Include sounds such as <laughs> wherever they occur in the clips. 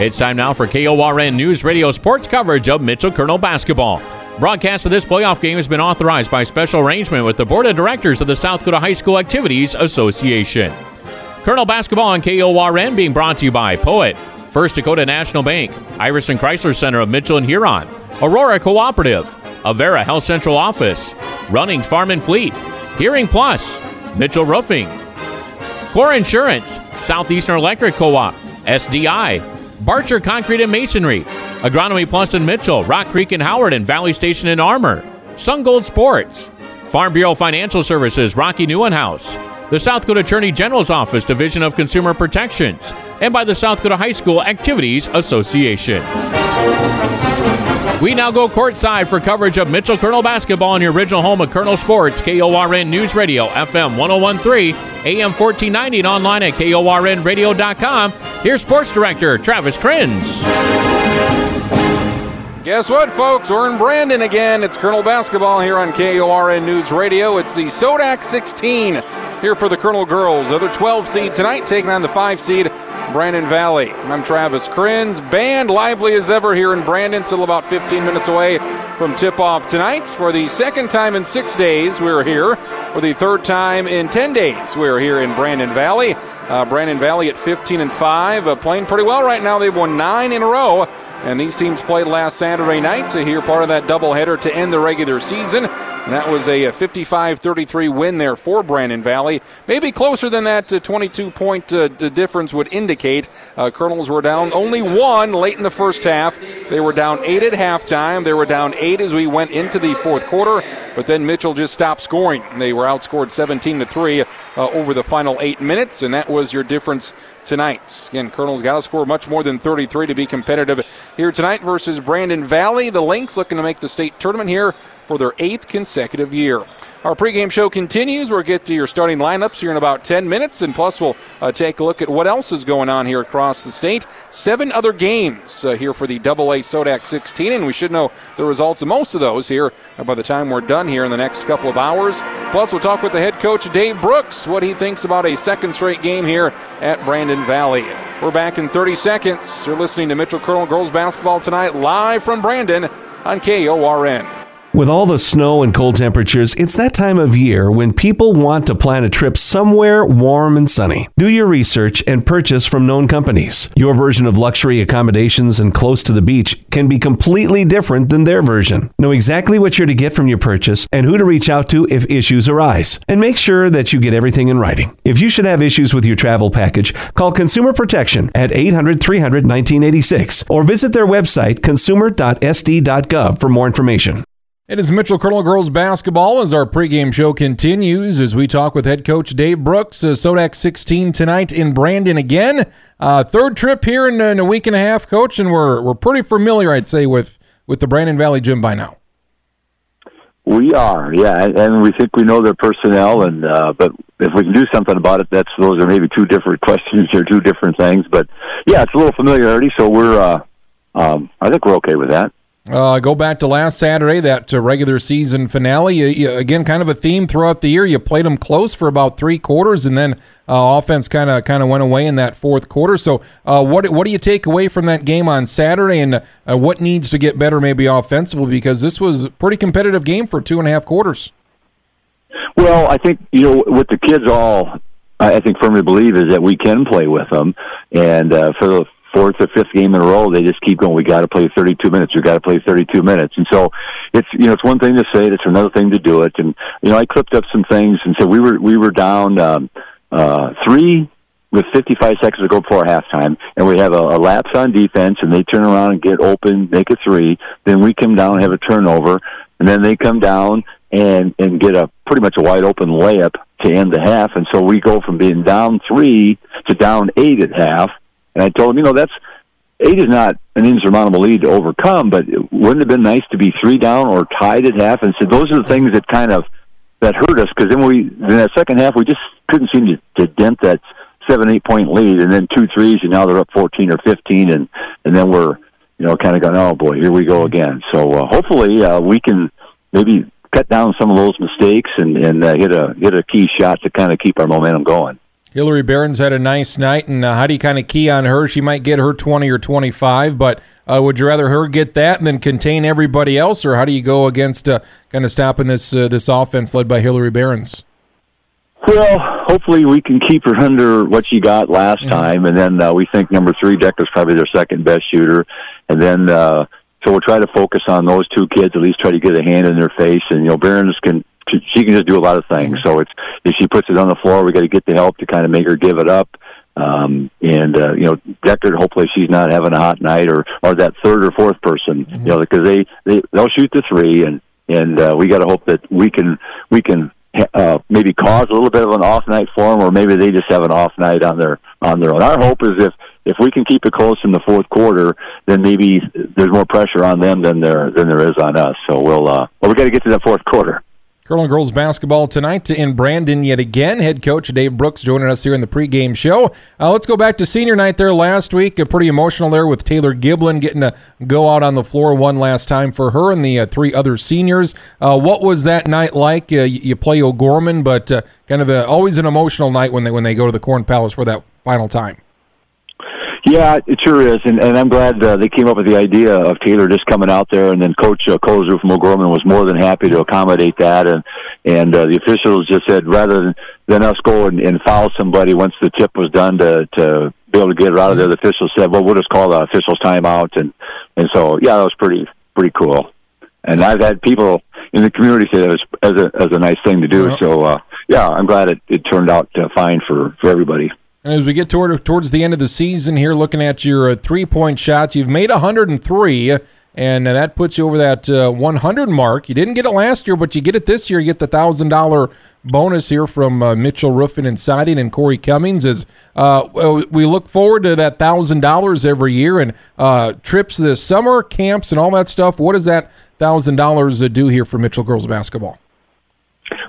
It's time now for KORN News Radio sports coverage of Mitchell Colonel basketball. Broadcast of this playoff game has been authorized by special arrangement with the Board of Directors of the South Dakota High School Activities Association. Colonel basketball on KORN being brought to you by Poet, First Dakota National Bank, Iverson Chrysler Center of Mitchell and Huron, Aurora Cooperative, Avera Health Central Office, Running Farm and Fleet, Hearing Plus, Mitchell Roofing, Core Insurance, Southeastern Electric Co-op, SDI, Barcher Concrete and Masonry, Agronomy Plus in Mitchell, Rock Creek and Howard, and Valley Station in Armour, Sun Gold Sports, Farm Bureau Financial Services, Rocky Newenhouse, the South Dakota Attorney General's Office Division of Consumer Protections, and by the South Dakota High School Activities Association. We now go courtside for coverage of Mitchell Colonel basketball in your original home of Colonel Sports, KORN News Radio, FM 1013, AM 1490, and online at KORNradio.com. Here's Sports Director Travis Krenz. Guess what, folks? We're in Brandon again. It's Colonel Basketball here on KORN News Radio. It's the Sodak 16 here for the Colonel girls. The other 12 seed tonight taking on the 5 seed Brandon Valley. I'm Travis Krenz. Band lively as ever here in Brandon, still about 15 minutes away from tip off tonight. For the second time in six days, we're here. For the third time in 10 days, we're here in Brandon Valley. Uh, Brandon Valley at 15 and 5, uh, playing pretty well right now. They've won nine in a row. And these teams played last Saturday night to hear part of that doubleheader to end the regular season. And that was a 55 33 win there for Brandon Valley. Maybe closer than that 22 point uh, difference would indicate. Uh, Colonels were down only one late in the first half. They were down eight at halftime. They were down eight as we went into the fourth quarter. But then Mitchell just stopped scoring. They were outscored 17 to 3 uh, over the final eight minutes, and that was your difference tonight. Again, Colonel's got to score much more than 33 to be competitive here tonight versus Brandon Valley. The Lynx looking to make the state tournament here for their eighth consecutive year. Our pregame show continues. We'll get to your starting lineups here in about 10 minutes, and plus, we'll uh, take a look at what else is going on here across the state. Seven other games uh, here for the AA Sodak 16, and we should know the results of most of those here by the time we're done here in the next couple of hours. Plus, we'll talk with the head coach, Dave Brooks, what he thinks about a second straight game here at Brandon Valley. We're back in 30 seconds. You're listening to Mitchell Colonel Girls Basketball tonight, live from Brandon on KORN. With all the snow and cold temperatures, it's that time of year when people want to plan a trip somewhere warm and sunny. Do your research and purchase from known companies. Your version of luxury accommodations and close to the beach can be completely different than their version. Know exactly what you're to get from your purchase and who to reach out to if issues arise. And make sure that you get everything in writing. If you should have issues with your travel package, call Consumer Protection at 800 300 1986 or visit their website consumer.sd.gov for more information. It is Mitchell Colonel Girls Basketball as our pregame show continues as we talk with head coach Dave Brooks. Uh, Sodak 16 tonight in Brandon again. Uh, third trip here in, in, a week and a half, coach, and we're, we're pretty familiar, I'd say, with, with the Brandon Valley gym by now. We are, yeah, and we think we know their personnel, and uh, but if we can do something about it, that's those are maybe two different <laughs> questions or two different things. But yeah, it's a little familiarity, so we're, uh, um, I think we're okay with that. Uh, go back to last Saturday, that uh, regular season finale. You, you, again, kind of a theme throughout the year. You played them close for about three quarters, and then uh, offense kind of kind of went away in that fourth quarter. So, uh, what what do you take away from that game on Saturday, and uh, what needs to get better, maybe offensively, because this was a pretty competitive game for two and a half quarters. Well, I think you know what the kids all I think firmly believe is that we can play with them, and uh, for the fourth or fifth game in a row, they just keep going. We got to play 32 minutes. We got to play 32 minutes. And so it's you know it's one thing to say it, it's another thing to do it. And you know I clipped up some things and said we were we were down um, uh, three with 55 seconds to go before halftime, and we have a, a lapse on defense, and they turn around and get open, make a three. Then we come down and have a turnover, and then they come down and and get a pretty much a wide open layup to end the half. And so we go from being down three to down eight at half and I told him, you know, that's eight is not an insurmountable lead to overcome, but it wouldn't have been nice to be three down or tied at half. And said those are the things that kind of that hurt us because then we in that second half we just couldn't seem to, to dent that seven eight point lead, and then two threes, and now they're up fourteen or fifteen, and and then we're you know kind of going, oh boy, here we go again. So uh, hopefully uh, we can maybe cut down some of those mistakes and and uh, hit a hit a key shot to kind of keep our momentum going. Hillary Behrens had a nice night, and uh, how do you kind of key on her? She might get her 20 or 25, but uh, would you rather her get that and then contain everybody else, or how do you go against uh, kind of stopping this uh, this offense led by Hillary Behrens? Well, hopefully we can keep her under what she got last mm-hmm. time, and then uh, we think number three Decker's probably their second best shooter, and then uh, so we'll try to focus on those two kids. At least try to get a hand in their face, and you know Behrens can she can just do a lot of things. Mm-hmm. So it's if she puts it on the floor, we got to get the help to kind of make her give it up. Um, and uh, you know, Decker, hopefully she's not having a hot night, or or that third or fourth person, mm-hmm. you know, because they they they'll shoot the three, and and uh, we got to hope that we can we can uh, maybe cause a little bit of an off night for them, or maybe they just have an off night on their on their own. Our hope is if if we can keep it close in the fourth quarter, then maybe there's more pressure on them than there than there is on us. So we'll uh, well we got to get to that fourth quarter. Colonel Girls basketball tonight in Brandon yet again. Head coach Dave Brooks joining us here in the pregame show. Uh, let's go back to senior night there last week. Uh, pretty emotional there with Taylor Giblin getting to go out on the floor one last time for her and the uh, three other seniors. Uh, what was that night like? Uh, you, you, play O'Gorman, but kind of a, always an emotional night when they when they go to the Corn Palace for that final time. Yeah, it sure is, and, and I'm glad uh, they came up with the idea of Taylor just coming out there, and then Coach uh, Kozer from O'Gorman was more than happy to accommodate that, and and uh, the officials just said rather than, than us go and, and foul somebody once the tip was done to to be able to get it out of there, the officials said, well, we'll just call the officials timeout, and and so yeah, that was pretty pretty cool, and I've had people in the community say that was as a as a nice thing to do, so uh, yeah, I'm glad it, it turned out uh, fine for for everybody. And as we get toward towards the end of the season here, looking at your uh, three point shots, you've made 103, and uh, that puts you over that uh, 100 mark. You didn't get it last year, but you get it this year. You get the thousand dollar bonus here from uh, Mitchell Roofing and Siding and Corey Cummings. As uh, we look forward to that thousand dollars every year and trips this summer, camps, and all that stuff. What does that thousand dollars do here for Mitchell girls basketball?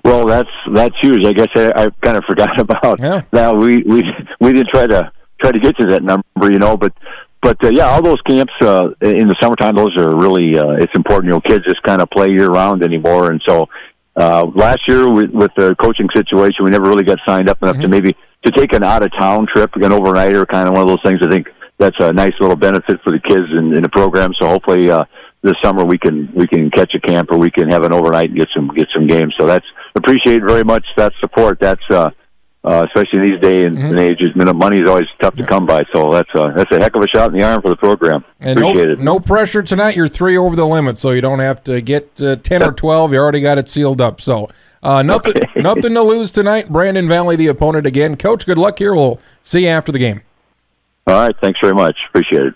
Well, that's that's huge. I guess I, I kind of forgot <laughs> about yeah. that. We we we didn't try to try to get to that number, you know, but but uh, yeah, all those camps uh, in the summertime, those are really uh, it's important. You know, kids just kind of play year round anymore, and so uh, last year with, with the coaching situation, we never really got signed up enough mm-hmm. to maybe to take an out of town trip, an overnighter, kind of one of those things. I think that's a nice little benefit for the kids in, in the program. So hopefully. Uh, this summer we can we can catch a camp or we can have an overnight and get some get some games. So that's appreciate very much that support. That's uh, uh, especially these day and, mm-hmm. ages. money is always tough to come by, so that's a that's a heck of a shot in the arm for the program. And Appreciate no, it. No pressure tonight. You're three over the limit, so you don't have to get uh, ten or twelve. You already got it sealed up. So uh, nothing okay. <laughs> nothing to lose tonight. Brandon Valley, the opponent again. Coach, good luck here. We'll see you after the game. All right. Thanks very much. Appreciate it.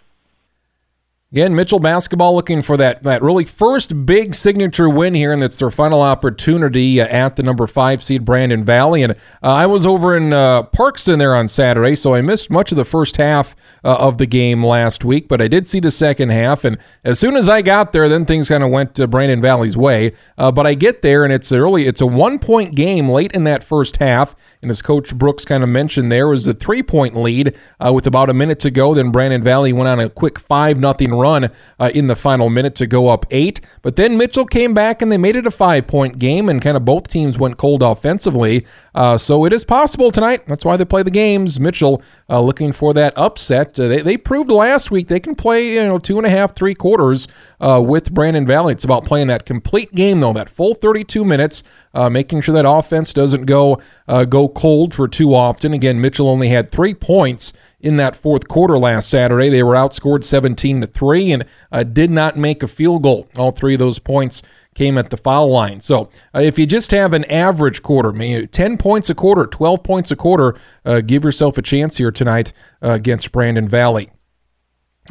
Again, Mitchell basketball looking for that, that really first big signature win here, and that's their final opportunity uh, at the number five seed Brandon Valley. And uh, I was over in uh, Parkston there on Saturday, so I missed much of the first half uh, of the game last week, but I did see the second half. And as soon as I got there, then things kind of went to Brandon Valley's way. Uh, but I get there, and it's early. It's a one point game late in that first half. And as Coach Brooks kind of mentioned, there was a three point lead uh, with about a minute to go. Then Brandon Valley went on a quick five nothing run run uh, in the final minute to go up eight. But then Mitchell came back and they made it a five point game, and kind of both teams went cold offensively. Uh, so it is possible tonight. That's why they play the games. Mitchell uh, looking for that upset. Uh, they, they proved last week they can play you know two and a half, three quarters uh, with Brandon Valley. It's about playing that complete game though, that full 32 minutes, uh, making sure that offense doesn't go go cold for too often. Again, Mitchell only had three points in that fourth quarter last Saturday. They were outscored 17 to 3 and uh, did not make a field goal. All three of those points came at the foul line. So uh, if you just have an average quarter, maybe 10 points a quarter, 12 points a quarter, uh, give yourself a chance here tonight uh, against Brandon Valley.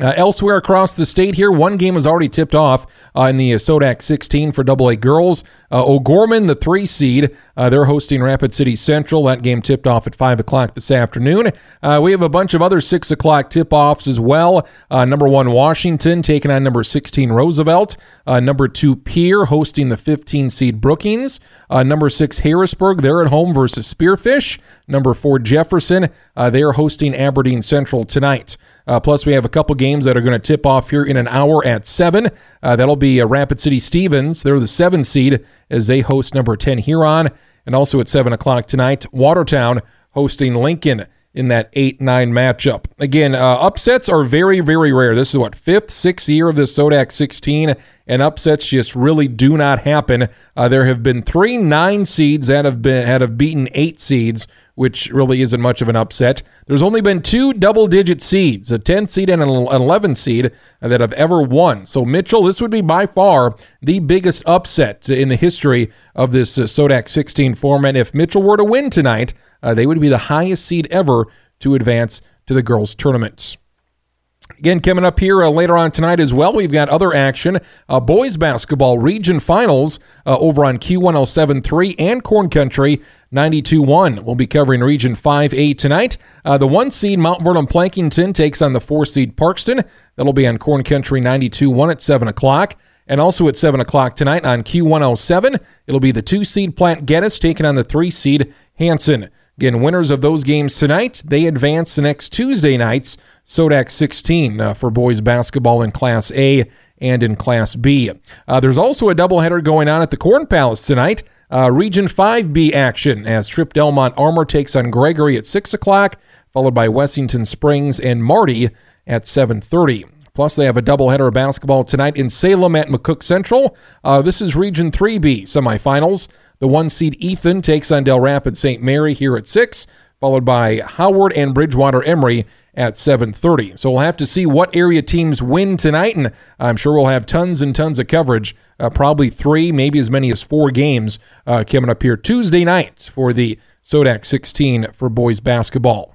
Uh, elsewhere across the state here, one game has already tipped off uh, in the SoDAK 16 for AA girls. Uh, O'Gorman, the three seed, uh, they're hosting Rapid City Central. That game tipped off at 5 o'clock this afternoon. Uh, we have a bunch of other 6 o'clock tip offs as well. Uh, number one, Washington taking on number 16, Roosevelt. number two, Pierre, hosting the 15 seed Brookings. number six, Harrisburg, they're at home versus Spearfish. Number four, Jefferson, they are hosting Aberdeen Central tonight. Uh, plus, we have a couple games that are going to tip off here in an hour at 7. Uh, that'll be uh, Rapid City Stevens. They're the 7 seed as they host number 10 Huron. And also at 7 o'clock tonight, Watertown hosting Lincoln in that 8 9 matchup. Again, uh, upsets are very, very rare. This is what, fifth, sixth year of the Sodak 16, and upsets just really do not happen. Uh, there have been three nine seeds that have been that have beaten eight seeds, which really isn't much of an upset. There's only been two double digit seeds, a 10 seed and an 11 seed, uh, that have ever won. So, Mitchell, this would be by far the biggest upset in the history of this uh, Sodak 16 format. If Mitchell were to win tonight, uh, they would be the highest seed ever to advance to the girls' tournaments. Again, coming up here uh, later on tonight as well, we've got other action. Uh, boys basketball region finals uh, over on Q1073 and Corn Country 92-1. We'll be covering Region 5A tonight. Uh, the one seed Mount Vernon Plankinton takes on the four seed Parkston. That'll be on Corn Country 92-1 at 7 o'clock. And also at 7 o'clock tonight on Q107, it'll be the two seed Platte Geddes taking on the three seed Hanson. Again, winners of those games tonight, they advance the next Tuesday nights, Sodak 16 uh, for boys basketball in Class A and in Class B. Uh, there's also a doubleheader going on at the Corn Palace tonight. Uh, Region 5B action as Tripp Delmont Armour takes on Gregory at 6 o'clock, followed by Wessington Springs and Marty at 7.30. Plus, they have a doubleheader of basketball tonight in Salem at McCook Central. Uh, this is Region 3B semifinals. The one seed Ethan takes on Dell Rapids St. Mary here at 6, followed by Howard and Bridgewater Emery at 7:30. So we'll have to see what area teams win tonight, and I'm sure we'll have tons and tons of coverage. Uh, probably three, maybe as many as four games uh, coming up here Tuesday night for the Sodak 16 for boys basketball.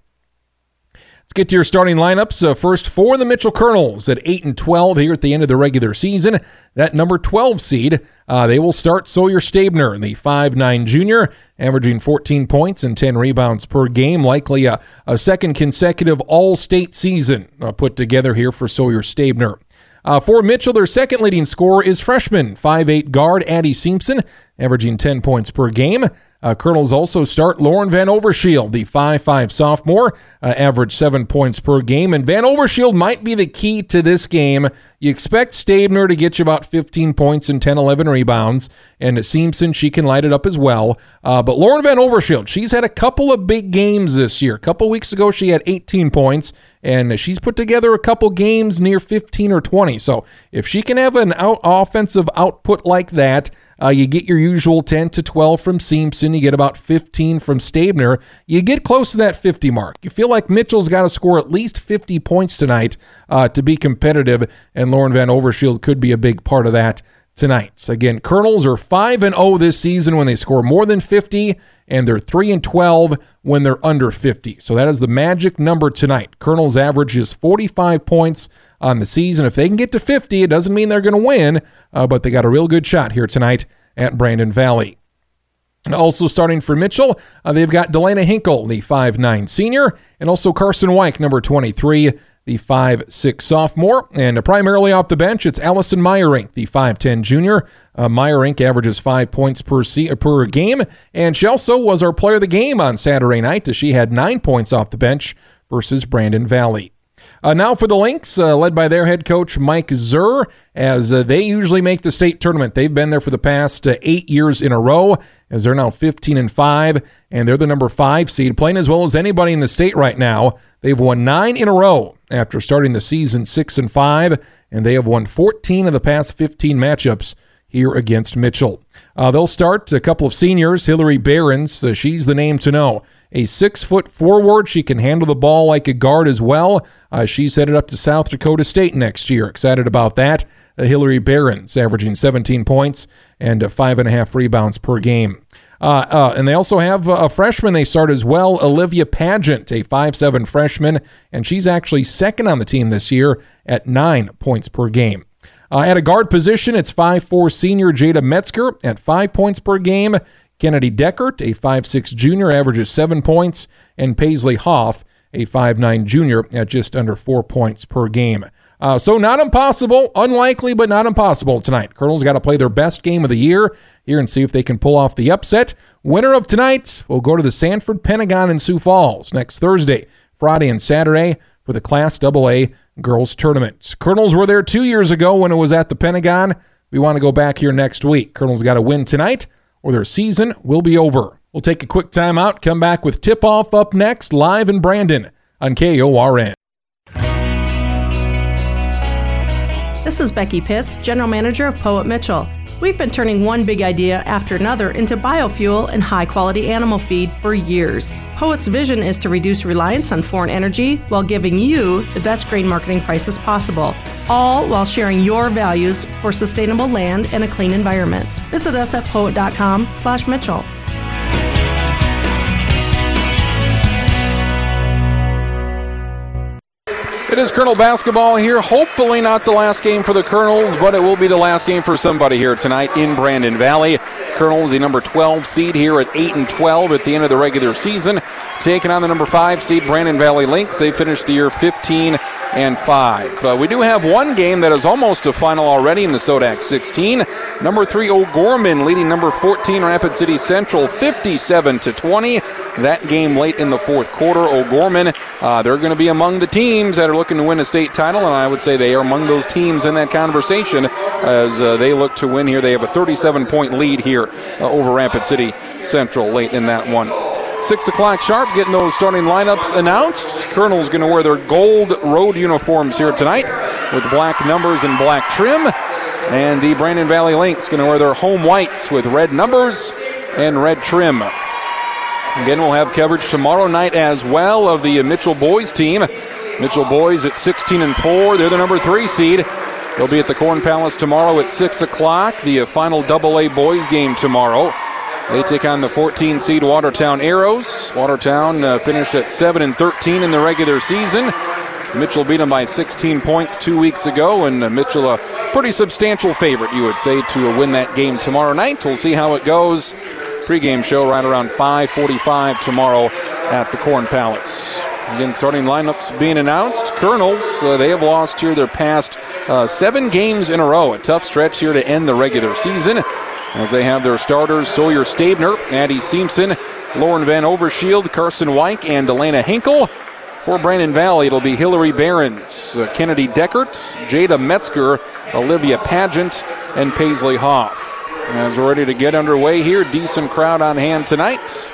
Let's get to your starting lineups. Uh, first for the Mitchell Colonels at 8 and 12 here at the end of the regular season. That number 12 seed, uh, they will start Sawyer Stabner, the five-nine junior, averaging 14 points and 10 rebounds per game. Likely a, a second consecutive all state season uh, put together here for Sawyer Stabner. Uh, for Mitchell, their second leading scorer is freshman 5'8 guard Addie Simpson, averaging 10 points per game. Uh, Colonels also start Lauren Van Overshield, the 5'5 sophomore, uh, average seven points per game. And Van Overshield might be the key to this game. You expect Stabner to get you about 15 points and 10, 11 rebounds. And Simpson, she can light it up as well. Uh, but Lauren Van Overshield, she's had a couple of big games this year. A couple weeks ago, she had 18 points, and she's put together a couple games near 15 or 20. So if she can have an out offensive output like that, uh, you get your usual 10 to 12 from Simpson. You get about 15 from Stabner. You get close to that 50 mark. You feel like Mitchell's got to score at least 50 points tonight uh, to be competitive, and Lauren Van Overshield could be a big part of that tonight. Again, Colonels are 5 and 0 this season when they score more than 50 and they're 3 and 12 when they're under 50. So that is the magic number tonight. Colonels average is 45 points on the season. If they can get to 50, it doesn't mean they're going to win, uh, but they got a real good shot here tonight at Brandon Valley. Also starting for Mitchell, uh, they've got Delana Hinkle, the 5'9 senior, and also Carson White, number 23, the 5'6 sophomore. And primarily off the bench, it's Allison Meyerink, the 5'10 junior. Uh, Meyerink averages five points per, se- per game, and she also was our player of the game on Saturday night as she had nine points off the bench versus Brandon Valley. Uh, now for the Lynx, uh, led by their head coach Mike Zur, as uh, they usually make the state tournament. They've been there for the past uh, eight years in a row, as they're now 15 and five, and they're the number five seed, playing as well as anybody in the state right now. They've won nine in a row after starting the season six and five, and they have won 14 of the past 15 matchups here against Mitchell. Uh, they'll start a couple of seniors. Hillary Behrens, uh, she's the name to know a six foot forward. She can handle the ball like a guard as well. Uh, she's headed up to South Dakota State next year. Excited about that. Uh, Hillary Behrens averaging 17 points and uh, five and a half rebounds per game. Uh, uh, and they also have a freshman they start as well, Olivia Pageant, a five-seven freshman, and she's actually second on the team this year at nine points per game. Uh, at a guard position, it's five-four senior Jada Metzger at five points per game. Kennedy Deckert, a 5'6 junior, averages seven points, and Paisley Hoff, a 5'9 junior, at just under four points per game. Uh, so not impossible, unlikely, but not impossible tonight. Colonels got to play their best game of the year here and see if they can pull off the upset. Winner of tonight will go to the Sanford Pentagon in Sioux Falls next Thursday, Friday, and Saturday for the Class AA girls tournament. Colonels were there two years ago when it was at the Pentagon. We want to go back here next week. Colonels got to win tonight or their season will be over. We'll take a quick timeout, come back with tip off up next, live in Brandon on KORN. This is Becky Pitts, General Manager of Poet Mitchell. We've been turning one big idea after another into biofuel and high quality animal feed for years. Poet's vision is to reduce reliance on foreign energy while giving you the best grain marketing prices possible, all while sharing your values for sustainable land and a clean environment. Visit us at poet.com/mitchell. It is Colonel basketball here. Hopefully, not the last game for the Colonels, but it will be the last game for somebody here tonight in Brandon Valley. Colonels, the number 12 seed here at 8 and 12 at the end of the regular season, taking on the number 5 seed Brandon Valley Lynx. They finished the year 15 and 5. Uh, we do have one game that is almost a final already in the Sodak 16. Number 3 O'Gorman leading number 14 Rapid City Central 57 to 20. That game late in the fourth quarter. O'Gorman, uh, they're going to be among the teams that are looking to win a state title, and I would say they are among those teams in that conversation as uh, they look to win here. They have a 37 point lead here uh, over Rapid City Central late in that one. Six o'clock sharp, getting those starting lineups announced. Colonel's going to wear their gold road uniforms here tonight with black numbers and black trim. And the Brandon Valley Lynx going to wear their home whites with red numbers and red trim. Again, we'll have coverage tomorrow night as well of the Mitchell boys team. Mitchell boys at 16 and 4. They're the number three seed. They'll be at the Corn Palace tomorrow at 6 o'clock. The final Double A boys game tomorrow. They take on the 14 seed Watertown Arrows. Watertown uh, finished at 7 and 13 in the regular season. Mitchell beat them by 16 points two weeks ago, and uh, Mitchell a pretty substantial favorite, you would say, to uh, win that game tomorrow night. We'll see how it goes. Pregame show right around 5:45 tomorrow at the Corn Palace. Again, starting lineups being announced. Colonels, uh, they have lost here their past uh, seven games in a row. A tough stretch here to end the regular season as they have their starters Sawyer Stabner, Addie Simpson, Lauren Van Overshield, Carson Weick, and Delana Hinkle. For Brandon Valley, it'll be Hillary Behrens, uh, Kennedy Deckert, Jada Metzger, Olivia Pageant, and Paisley Hoff. As we're ready to get underway here, decent crowd on hand tonight.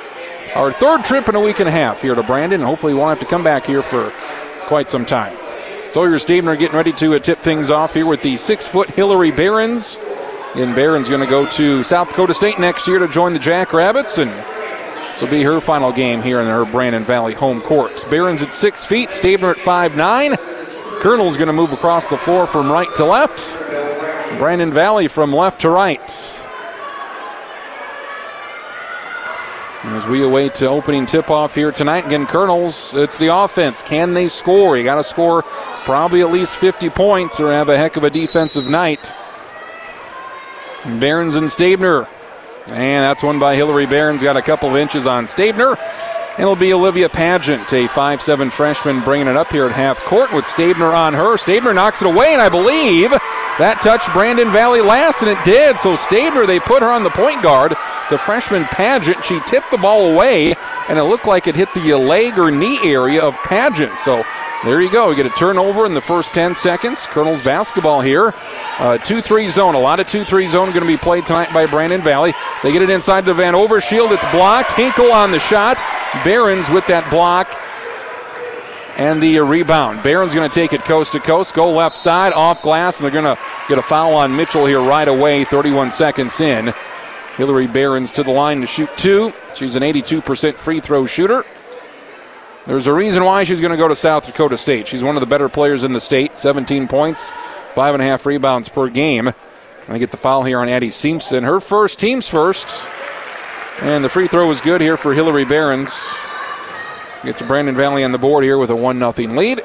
Our third trip in a week and a half here to Brandon. Hopefully, we won't have to come back here for quite some time. Sawyer Stabner getting ready to uh, tip things off here with the six foot Hillary Behrens. And Behrens going to go to South Dakota State next year to join the Jackrabbits, and this will be her final game here in her Brandon Valley home court. Behrens at six feet, Stabner at five nine. Colonel's going to move across the floor from right to left. Brandon Valley from left to right. As we await to opening tip off here tonight, again, Colonels, it's the offense. Can they score? You got to score probably at least 50 points or have a heck of a defensive night. Behrens and Stabner. And that's one by Hillary Behrens. Got a couple of inches on Stabner. And it'll be Olivia Pageant, a 5'7 freshman, bringing it up here at half court with Stabner on her. Stabner knocks it away, and I believe that touched Brandon Valley last, and it did. So Stabner, they put her on the point guard. The freshman Pageant, she tipped the ball away, and it looked like it hit the leg or knee area of Pageant. So there you go. We get a turnover in the first 10 seconds. Colonels basketball here. 2 uh, 3 zone. A lot of 2 3 zone going to be played tonight by Brandon Valley. They get it inside to Van Overshield. It's blocked. Hinkle on the shot. Behrens with that block and the rebound. Behrens going to take it coast to coast, go left side, off glass, and they're going to get a foul on Mitchell here right away, 31 seconds in. Hillary Behrens to the line to shoot two. She's an 82% free throw shooter. There's a reason why she's going to go to South Dakota State. She's one of the better players in the state, 17 points, five and a half rebounds per game. I get the foul here on Addie Simpson. Her first, team's first. And the free throw was good here for Hillary Behrens. Gets Brandon Valley on the board here with a 1 0 lead.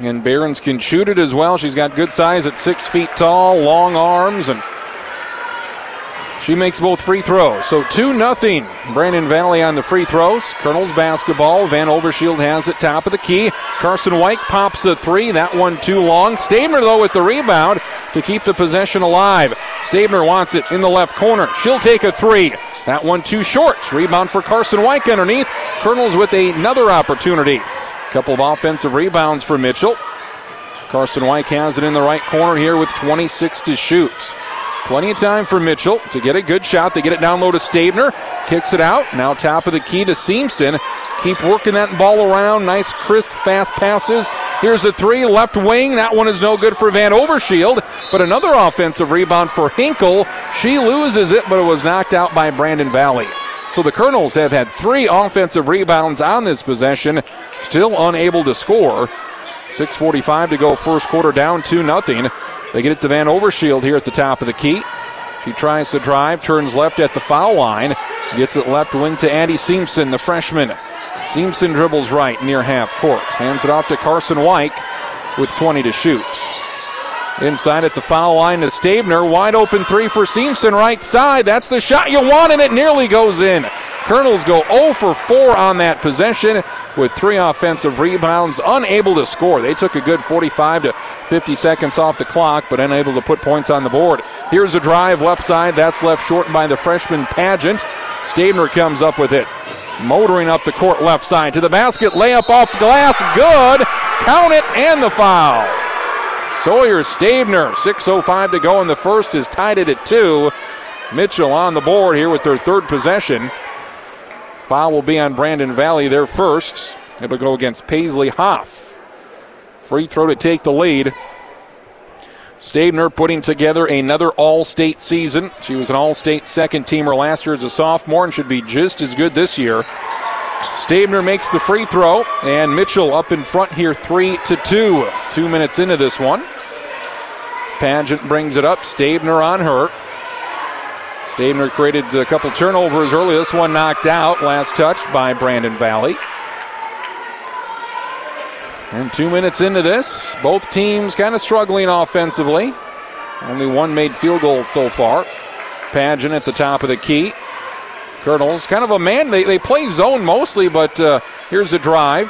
And Behrens can shoot it as well. She's got good size at six feet tall, long arms, and she makes both free throws. So 2 0. Brandon Valley on the free throws. Colonel's basketball. Van Overshield has it top of the key. Carson White pops a three. That one too long. Stabner, though, with the rebound to keep the possession alive. Stabner wants it in the left corner. She'll take a three. That one too short. Rebound for Carson White underneath. Colonels with another opportunity. Couple of offensive rebounds for Mitchell. Carson White has it in the right corner here with 26 to shoot. Plenty of time for Mitchell to get a good shot. They get it down low to Stabner. Kicks it out. Now top of the key to Seamson. Keep working that ball around. Nice, crisp, fast passes. Here's a three, left wing. That one is no good for Van Overshield. But another offensive rebound for Hinkle. She loses it, but it was knocked out by Brandon Valley. So the Colonels have had three offensive rebounds on this possession, still unable to score. 6.45 to go, first quarter down 2 0. They get it to Van Overshield here at the top of the key. She tries to drive, turns left at the foul line, gets it left wing to Andy Seamson, the freshman. Seamson dribbles right near half court, hands it off to Carson White with 20 to shoot. Inside at the foul line to Stabner. Wide open three for Seamson, right side. That's the shot you want, and it nearly goes in. Colonels go 0 for 4 on that possession with three offensive rebounds, unable to score. They took a good 45 to 50 seconds off the clock, but unable to put points on the board. Here's a drive left side. That's left short by the freshman Pageant. Stabner comes up with it. Motoring up the court left side to the basket. Layup off the glass. Good. Count it and the foul. Sawyer Stabner, 6.05 to go in the first, is tied it at two. Mitchell on the board here with their third possession. Foul will be on Brandon Valley, their first. It'll go against Paisley Hoff. Free throw to take the lead. Stabner putting together another All State season. She was an All State second teamer last year as a sophomore and should be just as good this year. Stabner makes the free throw, and Mitchell up in front here, three to two. Two minutes into this one. Pageant brings it up. Stabner on her. Stabner created a couple turnovers early. This one knocked out, last touched by Brandon Valley. And two minutes into this, both teams kind of struggling offensively. Only one made field goal so far. Pageant at the top of the key. Colonels, kind of a man, they, they play zone mostly, but uh, here's a drive.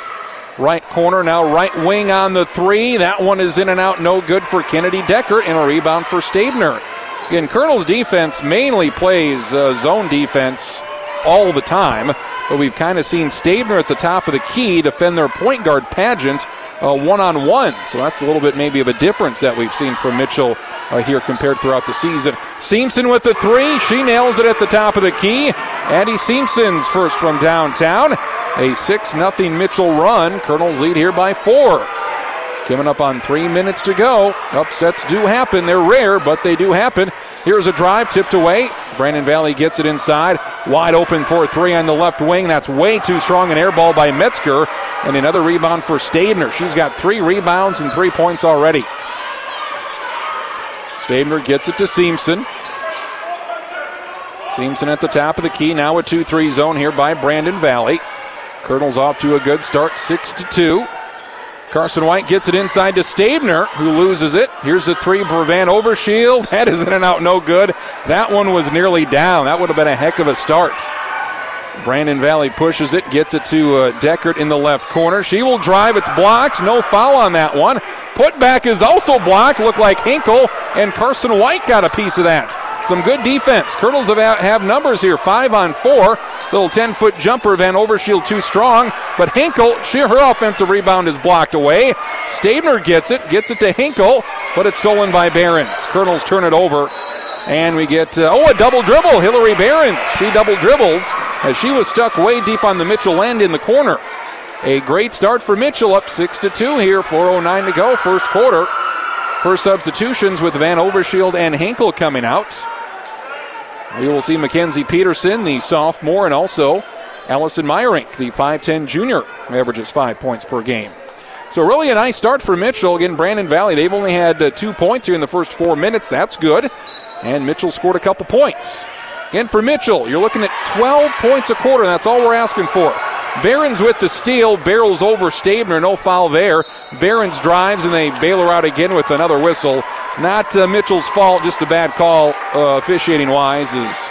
Right corner, now right wing on the three. That one is in and out, no good for Kennedy Deckert, and a rebound for Stabner. Again, Colonel's defense mainly plays uh, zone defense all the time, but we've kind of seen Stabner at the top of the key defend their point guard Pageant one on one. So that's a little bit maybe of a difference that we've seen from Mitchell uh, here compared throughout the season. Seamson with the three. She nails it at the top of the key. Addie Seamson's first from downtown. A 6 0 Mitchell run. Colonels lead here by four. Coming up on three minutes to go. Upsets do happen. They're rare, but they do happen. Here's a drive tipped away. Brandon Valley gets it inside. Wide open for three on the left wing. That's way too strong an air ball by Metzger. And another rebound for Stabner. She's got three rebounds and three points already. Stabner gets it to Seamson. Seamson at the top of the key. Now a 2 3 zone here by Brandon Valley. Colonel's off to a good start, 6 to 2. Carson White gets it inside to Stabner, who loses it. Here's a three for Van Overshield. <laughs> That is in and out, no good. That one was nearly down. That would have been a heck of a start. Brandon Valley pushes it, gets it to uh, Deckert in the left corner. She will drive. It's blocked. No foul on that one. Putback is also blocked. Looked like Hinkle and Carson White got a piece of that. Some good defense. Colonels have, have numbers here, five on four. Little 10 foot jumper, Van Overshield too strong. But Hinkle, she, her offensive rebound is blocked away. Stabner gets it, gets it to Hinkle, but it's stolen by Behrens. Colonels turn it over. And we get, uh, oh, a double dribble. Hillary Behrens. she double dribbles as she was stuck way deep on the Mitchell end in the corner. A great start for Mitchell, up 6 to 2 here, 4.09 to go, first quarter. First substitutions with Van Overshield and Hinkle coming out. We will see Mackenzie Peterson, the sophomore, and also Allison Meyerink, the 5'10 junior, averages five points per game. So, really a nice start for Mitchell. Again, Brandon Valley, they've only had uh, two points here in the first four minutes. That's good. And Mitchell scored a couple points. Again, for Mitchell, you're looking at 12 points a quarter. That's all we're asking for. Behrens with the steal, barrels over Stabner, no foul there. Behrens drives and they bail her out again with another whistle. Not uh, Mitchell's fault, just a bad call uh, officiating wise. Is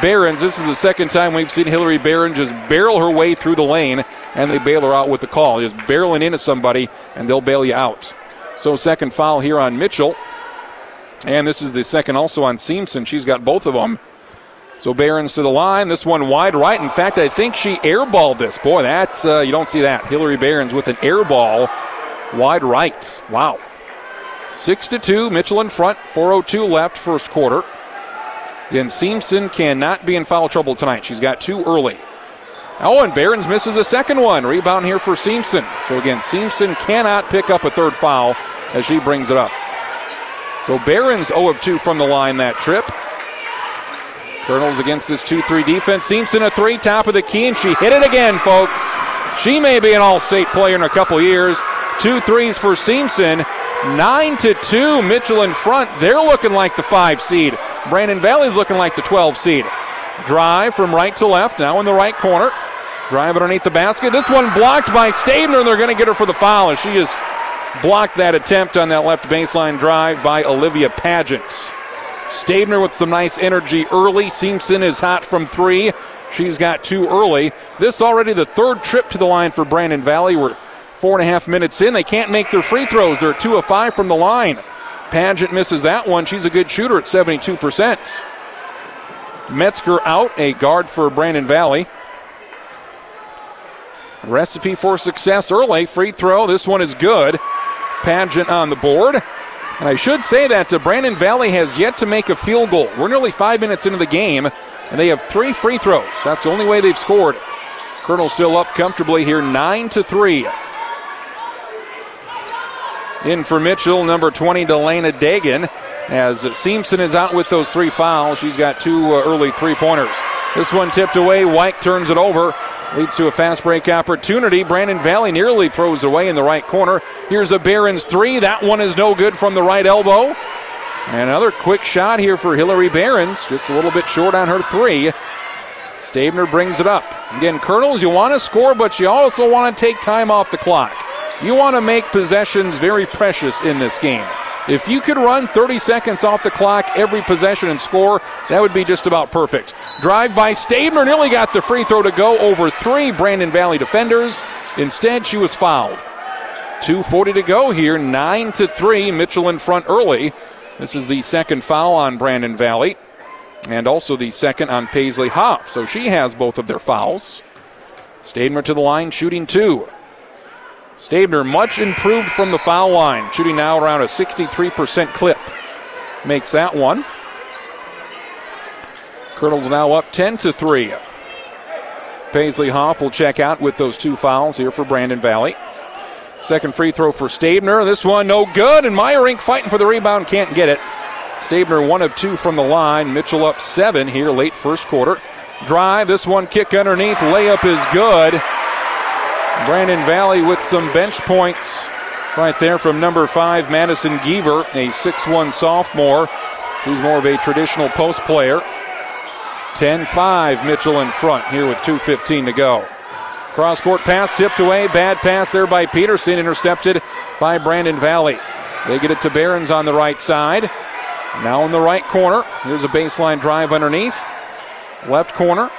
Behrens, this is the second time we've seen Hillary Barron just barrel her way through the lane and they bail her out with the call. Just barreling into somebody and they'll bail you out. So, second foul here on Mitchell. And this is the second also on Seamson. She's got both of them. So Behrens to the line. This one wide right. In fact, I think she airballed this. Boy, that's uh, you don't see that. Hillary Behrens with an airball wide right. Wow. Six to two, Mitchell in front. 4:02 left, first quarter. Again, Seamson cannot be in foul trouble tonight. She's got two early. Oh, and Behrens misses a second one. Rebound here for Seamson. So again, Seamson cannot pick up a third foul as she brings it up. So Behrens 0 of 2 from the line that trip. Colonels against this 2 3 defense. Seamson a three, top of the key, and she hit it again, folks. She may be an all state player in a couple years. Two threes for Seamson. 9 to 2, Mitchell in front. They're looking like the 5 seed. Brandon Valley's looking like the 12 seed. Drive from right to left, now in the right corner. Drive underneath the basket. This one blocked by Stabner. They're going to get her for the foul as she just blocked that attempt on that left baseline drive by Olivia Pageant. Stabner with some nice energy early. Seamson is hot from three. She's got two early. This already the third trip to the line for Brandon Valley. We're four and a half minutes in. They can't make their free throws. They're two of five from the line. Pageant misses that one. She's a good shooter at 72%. Metzger out, a guard for Brandon Valley. Recipe for success early. Free throw. This one is good. Pageant on the board. And I should say that uh, Brandon Valley has yet to make a field goal. We're nearly five minutes into the game, and they have three free throws. That's the only way they've scored. Colonel still up comfortably here, nine to three. In for Mitchell, number 20, Delana Dagan. As Seamson is out with those three fouls, she's got two uh, early three pointers. This one tipped away. White turns it over. Leads to a fast break opportunity. Brandon Valley nearly throws away in the right corner. Here's a Behrens three. That one is no good from the right elbow. And another quick shot here for Hillary Behrens. Just a little bit short on her three. Stabner brings it up. Again, Colonels, you want to score, but you also want to take time off the clock. You want to make possessions very precious in this game. If you could run 30 seconds off the clock every possession and score, that would be just about perfect. Drive by Stabner nearly got the free throw to go over three Brandon Valley defenders. Instead, she was fouled. 2.40 to go here, 9 to 3. Mitchell in front early. This is the second foul on Brandon Valley, and also the second on Paisley Hoff. So she has both of their fouls. Stabner to the line, shooting two. Stabner much improved from the foul line, shooting now around a 63% clip. Makes that one. Colonels now up 10 to 3. Paisley Hoff will check out with those two fouls here for Brandon Valley. Second free throw for Stabner. This one no good, and Meyerink fighting for the rebound, can't get it. Stabner one of two from the line. Mitchell up seven here late first quarter. Drive, this one kick underneath, layup is good. Brandon Valley with some bench points right there from number five, Madison Geaver, a 6'1 sophomore. She's more of a traditional post player. 10 5, Mitchell in front here with 2.15 to go. Cross court pass tipped away. Bad pass there by Peterson, intercepted by Brandon Valley. They get it to Behrens on the right side. Now in the right corner. Here's a baseline drive underneath. Left corner.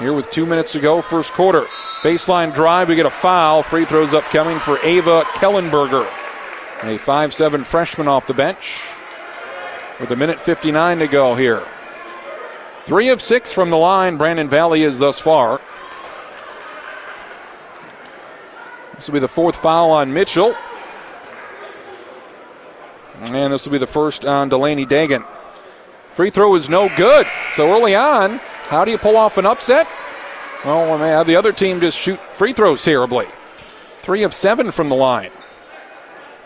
Here with two minutes to go, first quarter. Baseline drive, we get a foul. Free throws upcoming for Ava Kellenberger, a 5'7 freshman off the bench. With a minute 59 to go here. Three of six from the line, Brandon Valley is thus far. This will be the fourth foul on Mitchell. And this will be the first on Delaney Dagan. Free throw is no good. So early on, how do you pull off an upset? Well, when they have the other team just shoot free throws terribly. Three of seven from the line.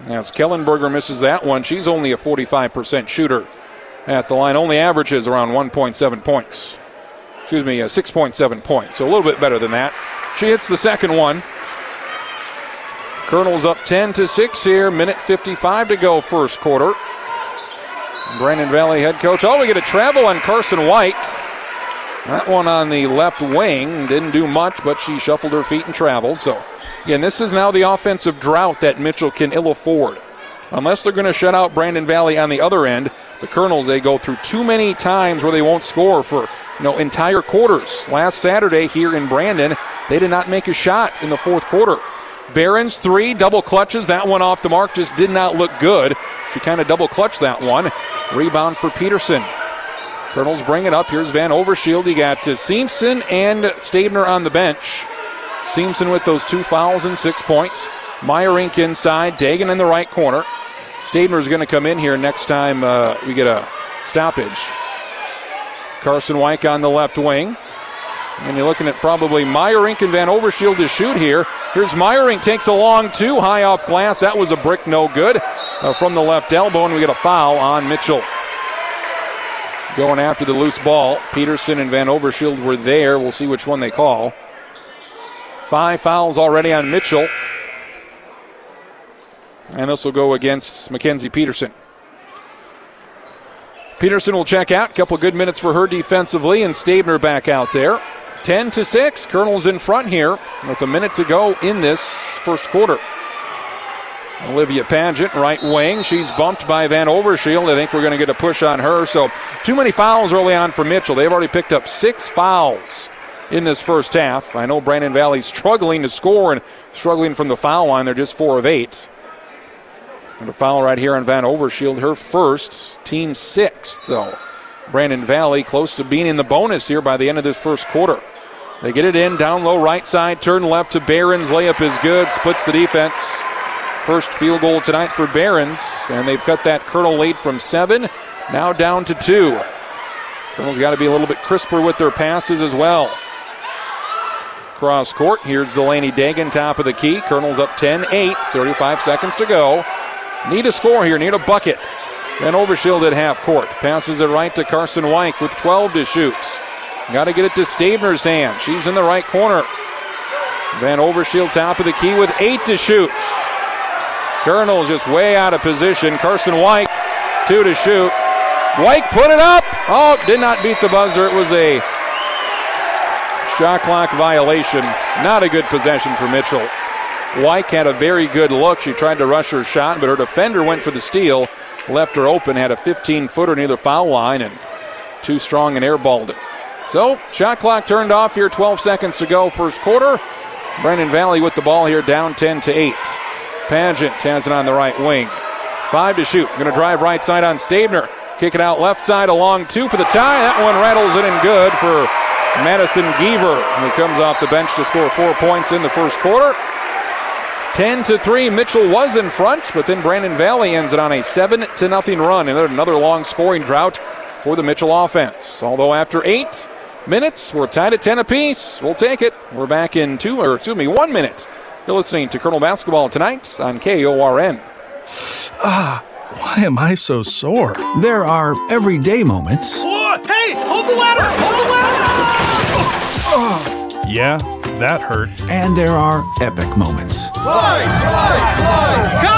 As Kellenberger misses that one, she's only a 45% shooter at the line. Only averages around 1.7 points. Excuse me, uh, 6.7 points. So a little bit better than that. She hits the second one. Colonels up 10 to 6 here. Minute 55 to go, first quarter. Brandon Valley head coach. Oh, we get a travel on Carson White. That one on the left wing didn't do much, but she shuffled her feet and traveled. So, again, this is now the offensive drought that Mitchell can ill afford. Unless they're going to shut out Brandon Valley on the other end, the Colonels they go through too many times where they won't score for you know entire quarters. Last Saturday here in Brandon, they did not make a shot in the fourth quarter. Behrens three double clutches that one off the mark just did not look good. She kind of double clutched that one. Rebound for Peterson. Colonels bring it up. Here's Van Overshield. You got uh, Seamson and Stabner on the bench. Seamson with those two fouls and six points. Meyerink inside. Dagan in the right corner. Stabner's going to come in here next time uh, we get a stoppage. Carson White on the left wing. And you're looking at probably Meyerink and Van Overshield to shoot here. Here's Meyerink, takes a long two, high off glass. That was a brick, no good. Uh, from the left elbow, and we get a foul on Mitchell. Going after the loose ball. Peterson and Van Overshield were there. We'll see which one they call. Five fouls already on Mitchell. And this will go against Mackenzie Peterson. Peterson will check out. A couple good minutes for her defensively, and Stabner back out there. 10 to 6. Kernel's in front here with a minute to go in this first quarter. Olivia Paget, right wing. She's bumped by Van Overshield. I think we're going to get a push on her. So, too many fouls early on for Mitchell. They've already picked up six fouls in this first half. I know Brandon Valley's struggling to score and struggling from the foul line. They're just four of eight. And a foul right here on Van Overshield, her first, team sixth. So Brandon Valley close to being in the bonus here by the end of this first quarter. They get it in, down low, right side, turn left to Behrens. Layup is good, splits the defense. First field goal tonight for Behrens, and they've cut that Kernel lead from seven, now down to two. Kernel's got to be a little bit crisper with their passes as well. Cross court, here's Delaney Dagan, top of the key. Kernel's up 10 8, 35 seconds to go. Need a score here, need a bucket. Van Overshield at half court. Passes it right to Carson White with 12 to shoot. Got to get it to Stabner's hand. She's in the right corner. Van Overshield top of the key with eight to shoot. Kernel's just way out of position. Carson White, two to shoot. White put it up. Oh, did not beat the buzzer. It was a shot clock violation. Not a good possession for Mitchell. White had a very good look. She tried to rush her shot, but her defender went for the steal, left her open, had a 15 footer near the foul line, and too strong and airballed it. So, shot clock turned off here, 12 seconds to go, first quarter. Brandon Valley with the ball here, down 10 to 8. Paget has it on the right wing. Five to shoot. Going to drive right side on Stabner. Kick it out left side, along two for the tie. That one rattles it in good for Madison Geaver, who comes off the bench to score four points in the first quarter. 10 to 3. Mitchell was in front, but then Brandon Valley ends it on a 7 to nothing run. And another long scoring drought for the Mitchell offense. Although after eight minutes, we're tied at 10 apiece. We'll take it. We're back in two, or excuse me, one minute. You're listening to Kernel Basketball tonight on KORN. Ah, why am I so sore? There are everyday moments. Whoa, hey, hold the ladder! Hold the ladder! Yeah, that hurt. And there are epic moments. Slide, slide, slide! Slide,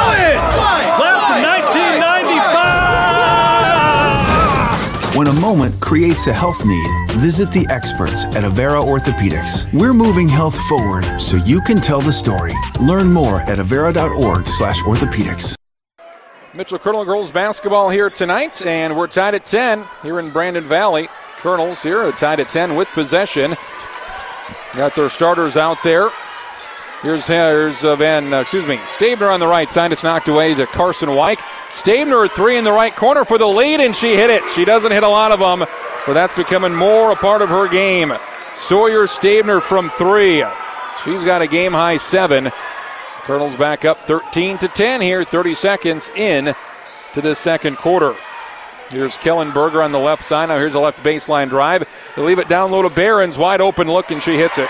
When a moment creates a health need, visit the experts at Avera Orthopedics. We're moving health forward so you can tell the story. Learn more at avera.org slash orthopedics. Mitchell Kernel girls basketball here tonight, and we're tied at 10 here in Brandon Valley. Kernels here tied at 10 with possession. Got their starters out there. Here's here's uh, Van, uh, excuse me, Stabner on the right side. It's knocked away to Carson White. Stabner three in the right corner for the lead, and she hit it. She doesn't hit a lot of them, but that's becoming more a part of her game. Sawyer Stabner from three. She's got a game high seven. Kernels back up 13 to 10 here, 30 seconds in to the second quarter. Here's Kellenberger on the left side. Now here's a left baseline drive. They leave it down low to Behrens. Wide open look, and she hits it.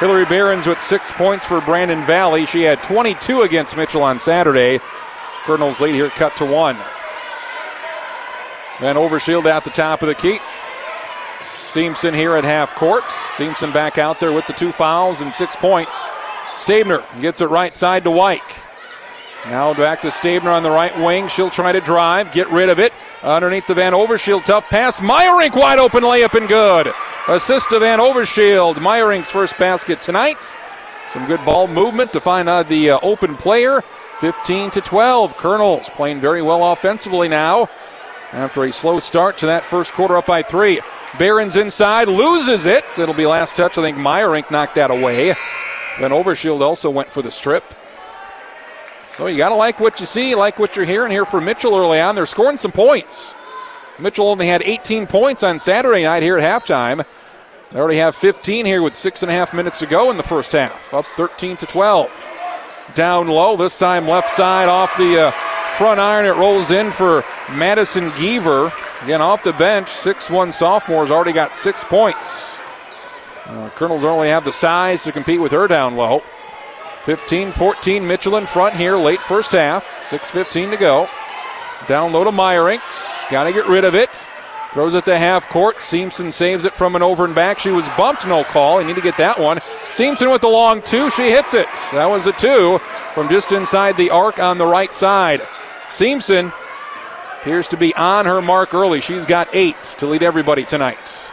Hillary Behrens with six points for Brandon Valley. She had 22 against Mitchell on Saturday. Kernel's lead here cut to one. Van Overshield at the top of the key. Simpson here at half court. Simpson back out there with the two fouls and six points. Stabner gets it right side to White. Now back to Stabner on the right wing. She'll try to drive, get rid of it. Underneath the Van Overshield, tough pass. Meyerink wide open layup and good. Assist to Van Overshield. Meyerink's first basket tonight. Some good ball movement to find uh, the uh, open player. 15 to 12. Kernels playing very well offensively now. After a slow start to that first quarter, up by three. Behrens inside, loses it. It'll be last touch. I think Meyerink knocked that away. Van Overshield also went for the strip. So you got to like what you see, like what you're hearing here from Mitchell early on. They're scoring some points. Mitchell only had 18 points on Saturday night here at halftime. They already have 15 here with six and a half minutes to go in the first half, up 13 to 12. Down low, this time left side off the uh, front iron. It rolls in for Madison Geaver. Again, off the bench, six-one sophomore has already got six points. Uh, Kernels only have the size to compete with her down low. 15 14 Mitchell in front here, late first half. 6.15 to go. Down low to Meyerinks. Got to get rid of it. Throws it to half court. Simpson saves it from an over and back. She was bumped, no call. You need to get that one. Simpson with the long two. She hits it. That was a two from just inside the arc on the right side. Simpson appears to be on her mark early. She's got eight to lead everybody tonight.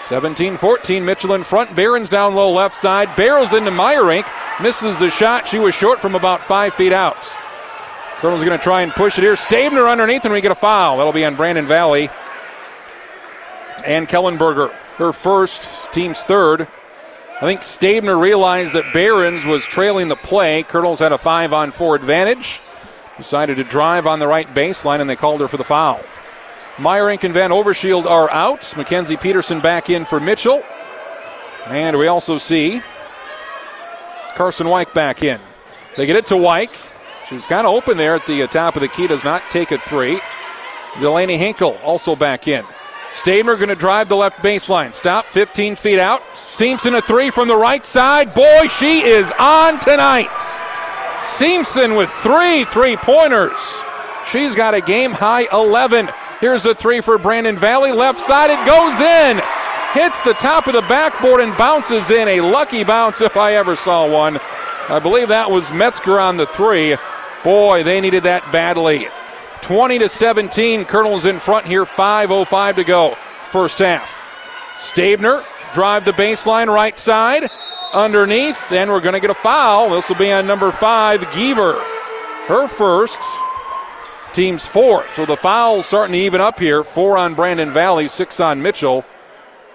17 14, Mitchell in front. Behrens down low left side. Barrels into Meyerink. Misses the shot. She was short from about five feet out. Kernel's going to try and push it here. Stabner underneath, and we get a foul. That'll be on Brandon Valley. And Kellenberger, her first, team's third. I think Stabner realized that Behrens was trailing the play. Kernels had a five on four advantage. Decided to drive on the right baseline, and they called her for the foul. Meyerink and Van Overshield are out. Mackenzie Peterson back in for Mitchell. And we also see Carson White back in. They get it to White. She was kind of open there at the uh, top of the key, does not take a three. Delaney Hinkle also back in. Stabner going to drive the left baseline. Stop 15 feet out. Simpson a three from the right side. Boy, she is on tonight. Simpson with three three pointers. She's got a game high 11. Here's a three for Brandon Valley. Left side, it goes in. Hits the top of the backboard and bounces in. A lucky bounce if I ever saw one. I believe that was Metzger on the three. Boy, they needed that badly. 20 to 17. Kernels in front here. 5.05 to go. First half. Stabner drive the baseline right side underneath, and we're going to get a foul. This will be on number five, Geaver. Her first. Team's fourth. So the foul's starting to even up here. Four on Brandon Valley, six on Mitchell.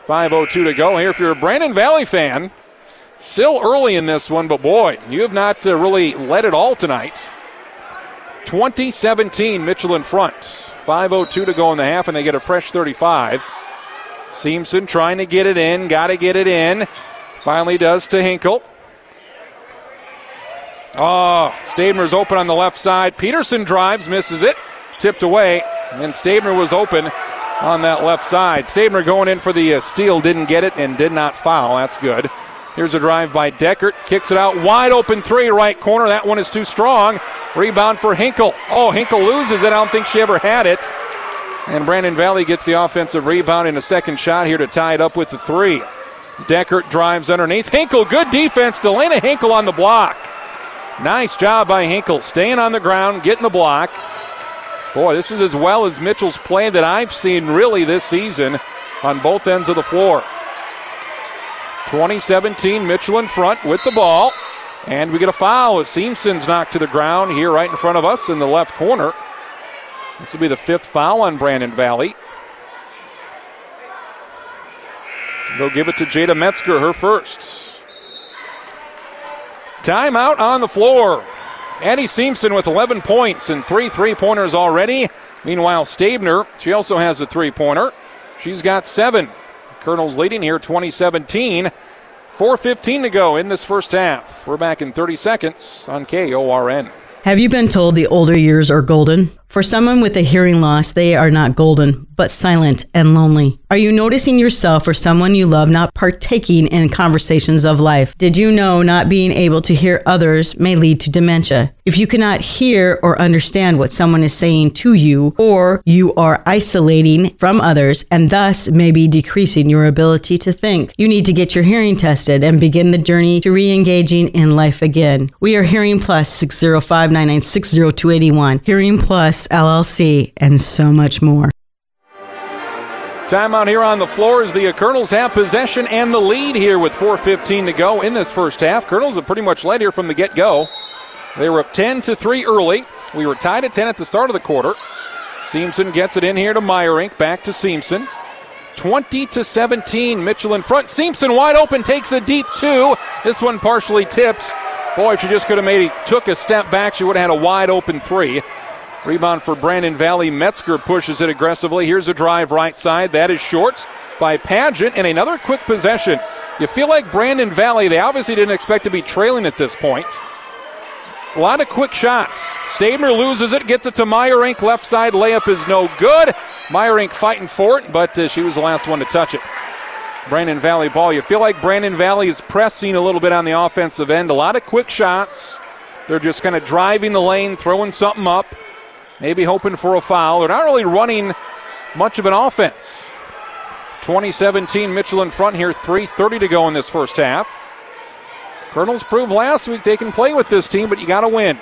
5.02 to go here. If you're a Brandon Valley fan, still early in this one, but boy, you have not uh, really led it all tonight. 2017, Mitchell in front. 5.02 to go in the half, and they get a fresh 35. Simpson trying to get it in, got to get it in. Finally does to Hinkle. Oh, Stabner's open on the left side. Peterson drives, misses it, tipped away, and Stabner was open on that left side. Stabner going in for the uh, steal, didn't get it, and did not foul. That's good. Here's a drive by Deckert, kicks it out wide open three, right corner. That one is too strong. Rebound for Hinkle. Oh, Hinkle loses it. I don't think she ever had it. And Brandon Valley gets the offensive rebound and a second shot here to tie it up with the three. Deckert drives underneath. Hinkle, good defense. Delana Hinkle on the block. Nice job by Hinkle, staying on the ground, getting the block. Boy, this is as well as Mitchell's play that I've seen really this season on both ends of the floor. 2017, Mitchell in front with the ball. And we get a foul as Simpson's knocked to the ground here right in front of us in the left corner. This will be the fifth foul on Brandon Valley. They'll give it to Jada Metzger, her first. Timeout on the floor. Addie Simpson with 11 points and three three pointers already. Meanwhile, Stabner, she also has a three pointer. She's got seven. Kernels leading here 2017. 4.15 to go in this first half. We're back in 30 seconds on KORN. Have you been told the older years are golden? For someone with a hearing loss, they are not golden, but silent and lonely. Are you noticing yourself or someone you love not partaking in conversations of life? Did you know not being able to hear others may lead to dementia? If you cannot hear or understand what someone is saying to you, or you are isolating from others and thus may be decreasing your ability to think, you need to get your hearing tested and begin the journey to re engaging in life again. We are Hearing Plus 605 996 Hearing Plus LLC, and so much more. Timeout here on the floor as the Kernels have possession and the lead here with 4.15 to go in this first half. Kernels have pretty much led here from the get go. They were up 10 to 3 early. We were tied at 10 at the start of the quarter. Simpson gets it in here to Meyerink. Back to Simpson. 20 to 17. Mitchell in front. Simpson wide open, takes a deep two. This one partially tipped. Boy, if she just could have made it, took a step back, she would have had a wide open three. Rebound for Brandon Valley. Metzger pushes it aggressively. Here's a drive right side. That is short by Paget. And another quick possession. You feel like Brandon Valley, they obviously didn't expect to be trailing at this point. A lot of quick shots. Stabner loses it, gets it to Meyerink. Left side layup is no good. Meyerink fighting for it, but uh, she was the last one to touch it. Brandon Valley ball. You feel like Brandon Valley is pressing a little bit on the offensive end. A lot of quick shots. They're just kind of driving the lane, throwing something up, maybe hoping for a foul. They're not really running much of an offense. 2017 Mitchell in front here, 3.30 to go in this first half. Kernels proved last week they can play with this team, but you got to win.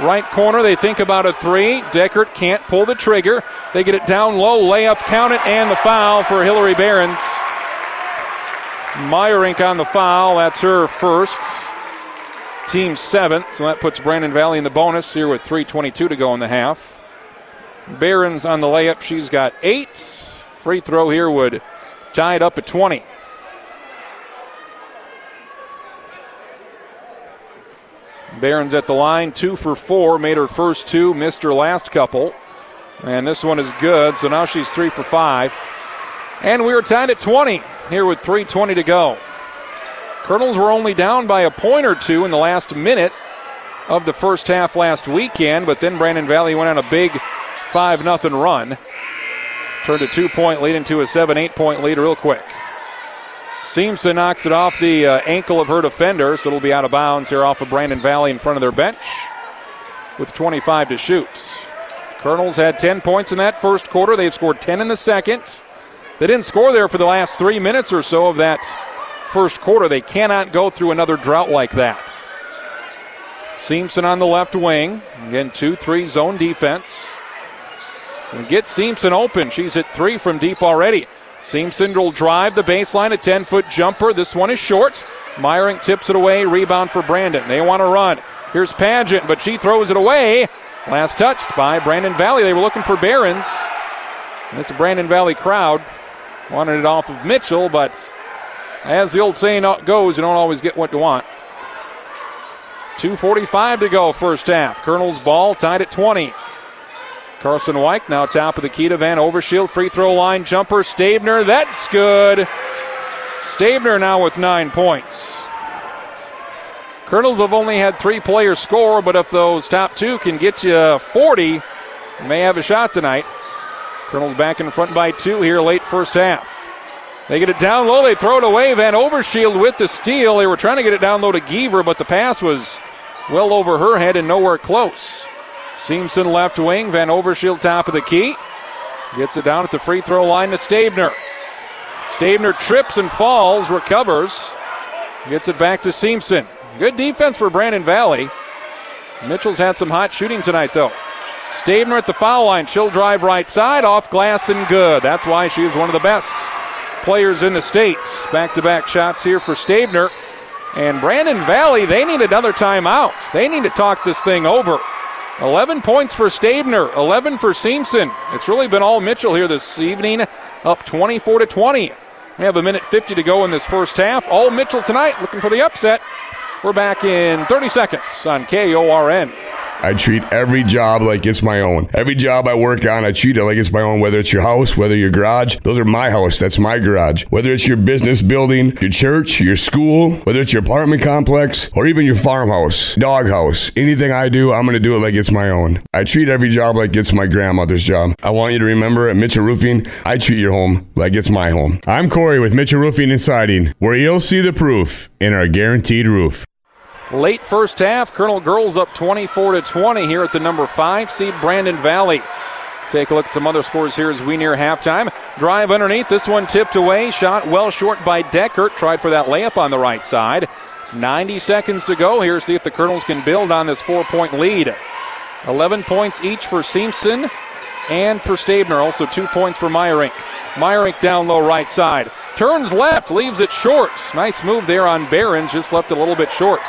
Right corner, they think about a three. Deckert can't pull the trigger. They get it down low, layup, count it, and the foul for Hillary Behrens. Meyerink on the foul. That's her first. Team seventh, so that puts Brandon Valley in the bonus here with 3.22 to go in the half. Behrens on the layup. She's got eight. Free throw here would tie it up at 20. Behrens at the line, two for four, made her first two, missed her last couple. And this one is good, so now she's three for five. And we are tied at 20 here with 3.20 to go. Kernels were only down by a point or two in the last minute of the first half last weekend, but then Brandon Valley went on a big 5 0 run. Turned a two point lead into a 7 8 point lead real quick. Simpson knocks it off the uh, ankle of her defender, so it'll be out of bounds here off of Brandon Valley in front of their bench with 25 to shoot. Kernels had 10 points in that first quarter. They've scored 10 in the second. They didn't score there for the last three minutes or so of that first quarter. They cannot go through another drought like that. Simpson on the left wing. Again, 2 3 zone defense. And get Simpson open. She's at three from deep already. Simpson will drive the baseline, a 10 foot jumper. This one is short. Meyerink tips it away. Rebound for Brandon. They want to run. Here's Paget, but she throws it away. Last touched by Brandon Valley. They were looking for Behrens. This Brandon Valley crowd wanted it off of Mitchell, but as the old saying uh, goes, you don't always get what you want. 2.45 to go, first half. Kernel's ball tied at 20. Carson White now top of the key to Van Overshield. Free throw line jumper. Stabner, that's good. Stabner now with nine points. Kernels have only had three players score, but if those top two can get you 40, you may have a shot tonight. Kernels back in front by two here late first half. They get it down low, they throw it away. Van Overshield with the steal. They were trying to get it down low to Geaver, but the pass was well over her head and nowhere close. Simpson left wing. Van Overshield top of the key. Gets it down at the free throw line to Stabner. Stabner trips and falls, recovers. Gets it back to Simpson. Good defense for Brandon Valley. Mitchell's had some hot shooting tonight, though. Stabner at the foul line. She'll drive right side, off glass and good. That's why she is one of the best players in the States. Back to back shots here for Stabner. And Brandon Valley, they need another timeout. They need to talk this thing over. 11 points for Stabner, 11 for Simpson. It's really been all Mitchell here this evening, up 24 to 20. We have a minute 50 to go in this first half. All Mitchell tonight, looking for the upset. We're back in 30 seconds on KORN. I treat every job like it's my own. Every job I work on, I treat it like it's my own, whether it's your house, whether your garage. Those are my house. That's my garage. Whether it's your business building, your church, your school, whether it's your apartment complex, or even your farmhouse, doghouse. Anything I do, I'm going to do it like it's my own. I treat every job like it's my grandmother's job. I want you to remember at Mitchell Roofing, I treat your home like it's my home. I'm Corey with Mitchell Roofing and Siding, where you'll see the proof in our guaranteed roof. Late first half, Kernel Girls up 24 to 20 here at the number five seed Brandon Valley. Take a look at some other scores here as we near halftime. Drive underneath, this one tipped away, shot well short by Deckert. Tried for that layup on the right side. 90 seconds to go here. See if the Kernels can build on this four point lead. 11 points each for Simpson and for Stabner. Also two points for Meyerink. Meyerink down low right side. Turns left, leaves it short. Nice move there on Behrens, just left a little bit short.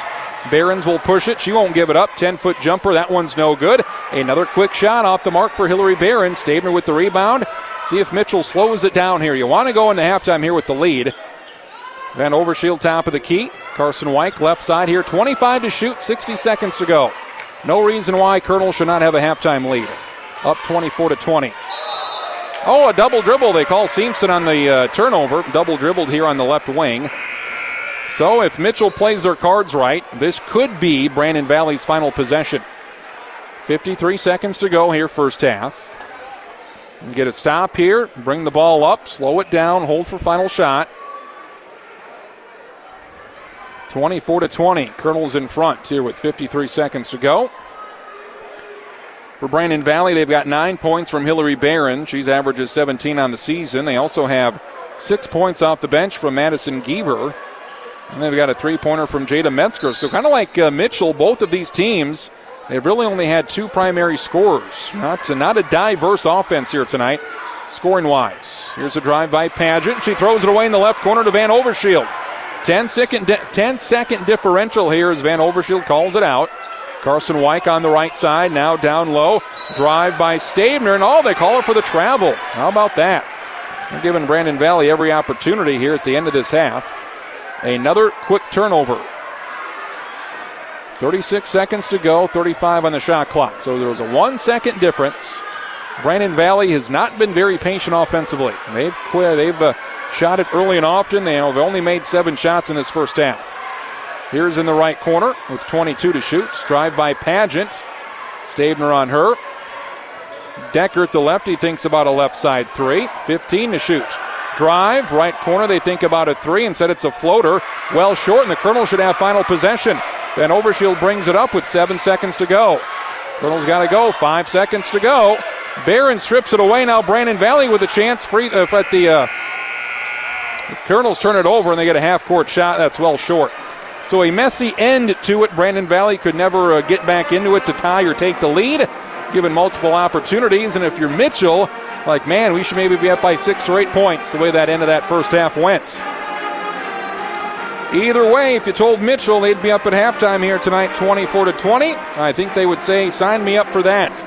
Behrens will push it. She won't give it up. 10 foot jumper. That one's no good. Another quick shot off the mark for Hillary Behrens. Stabner with the rebound. See if Mitchell slows it down here. You want to go into halftime here with the lead. Van Overshield top of the key. Carson White left side here. 25 to shoot, 60 seconds to go. No reason why Kernel should not have a halftime lead. Up 24 to 20. Oh, a double dribble. They call Simpson on the uh, turnover. Double dribbled here on the left wing. So if Mitchell plays their cards right, this could be Brandon Valley's final possession. 53 seconds to go here, first half. Get a stop here, bring the ball up, slow it down, hold for final shot. 24 to 20. Kernel's in front here with 53 seconds to go. For Brandon Valley, they've got nine points from Hillary Behrens. She's averages 17 on the season. They also have six points off the bench from Madison Geaver. And they've got a three pointer from Jada Metzger. So, kind of like uh, Mitchell, both of these teams, they've really only had two primary scorers. Not, not a diverse offense here tonight, scoring wise. Here's a drive by Paget. She throws it away in the left corner to Van Overshield. 10 second, di- 10 second differential here as Van Overshield calls it out. Carson Weick on the right side, now down low. Drive by Stabner, and oh, they call it for the travel. How about that? They're giving Brandon Valley every opportunity here at the end of this half. Another quick turnover. 36 seconds to go, 35 on the shot clock. So there was a one second difference. Brandon Valley has not been very patient offensively. They've quit, they've uh, shot it early and often. They have only made seven shots in this first half. Here's in the right corner with 22 to shoot. Drive by Paget. Stabner on her. Decker at the left. He thinks about a left side three. 15 to shoot. Drive, right corner. They think about a three. Instead, it's a floater. Well short, and the Kernel should have final possession. Van Overshield brings it up with seven seconds to go. Kernel's got to go. Five seconds to go. Behrens strips it away. Now Brandon Valley with a chance. Free uh, at the, uh, the Kernels turn it over and they get a half court shot. That's well short. So a messy end to it. Brandon Valley could never uh, get back into it to tie or take the lead, given multiple opportunities. And if you're Mitchell, like, man, we should maybe be up by six or eight points the way that end of that first half went. Either way, if you told Mitchell they'd be up at halftime here tonight, 24 to 20, I think they would say, "Sign me up for that."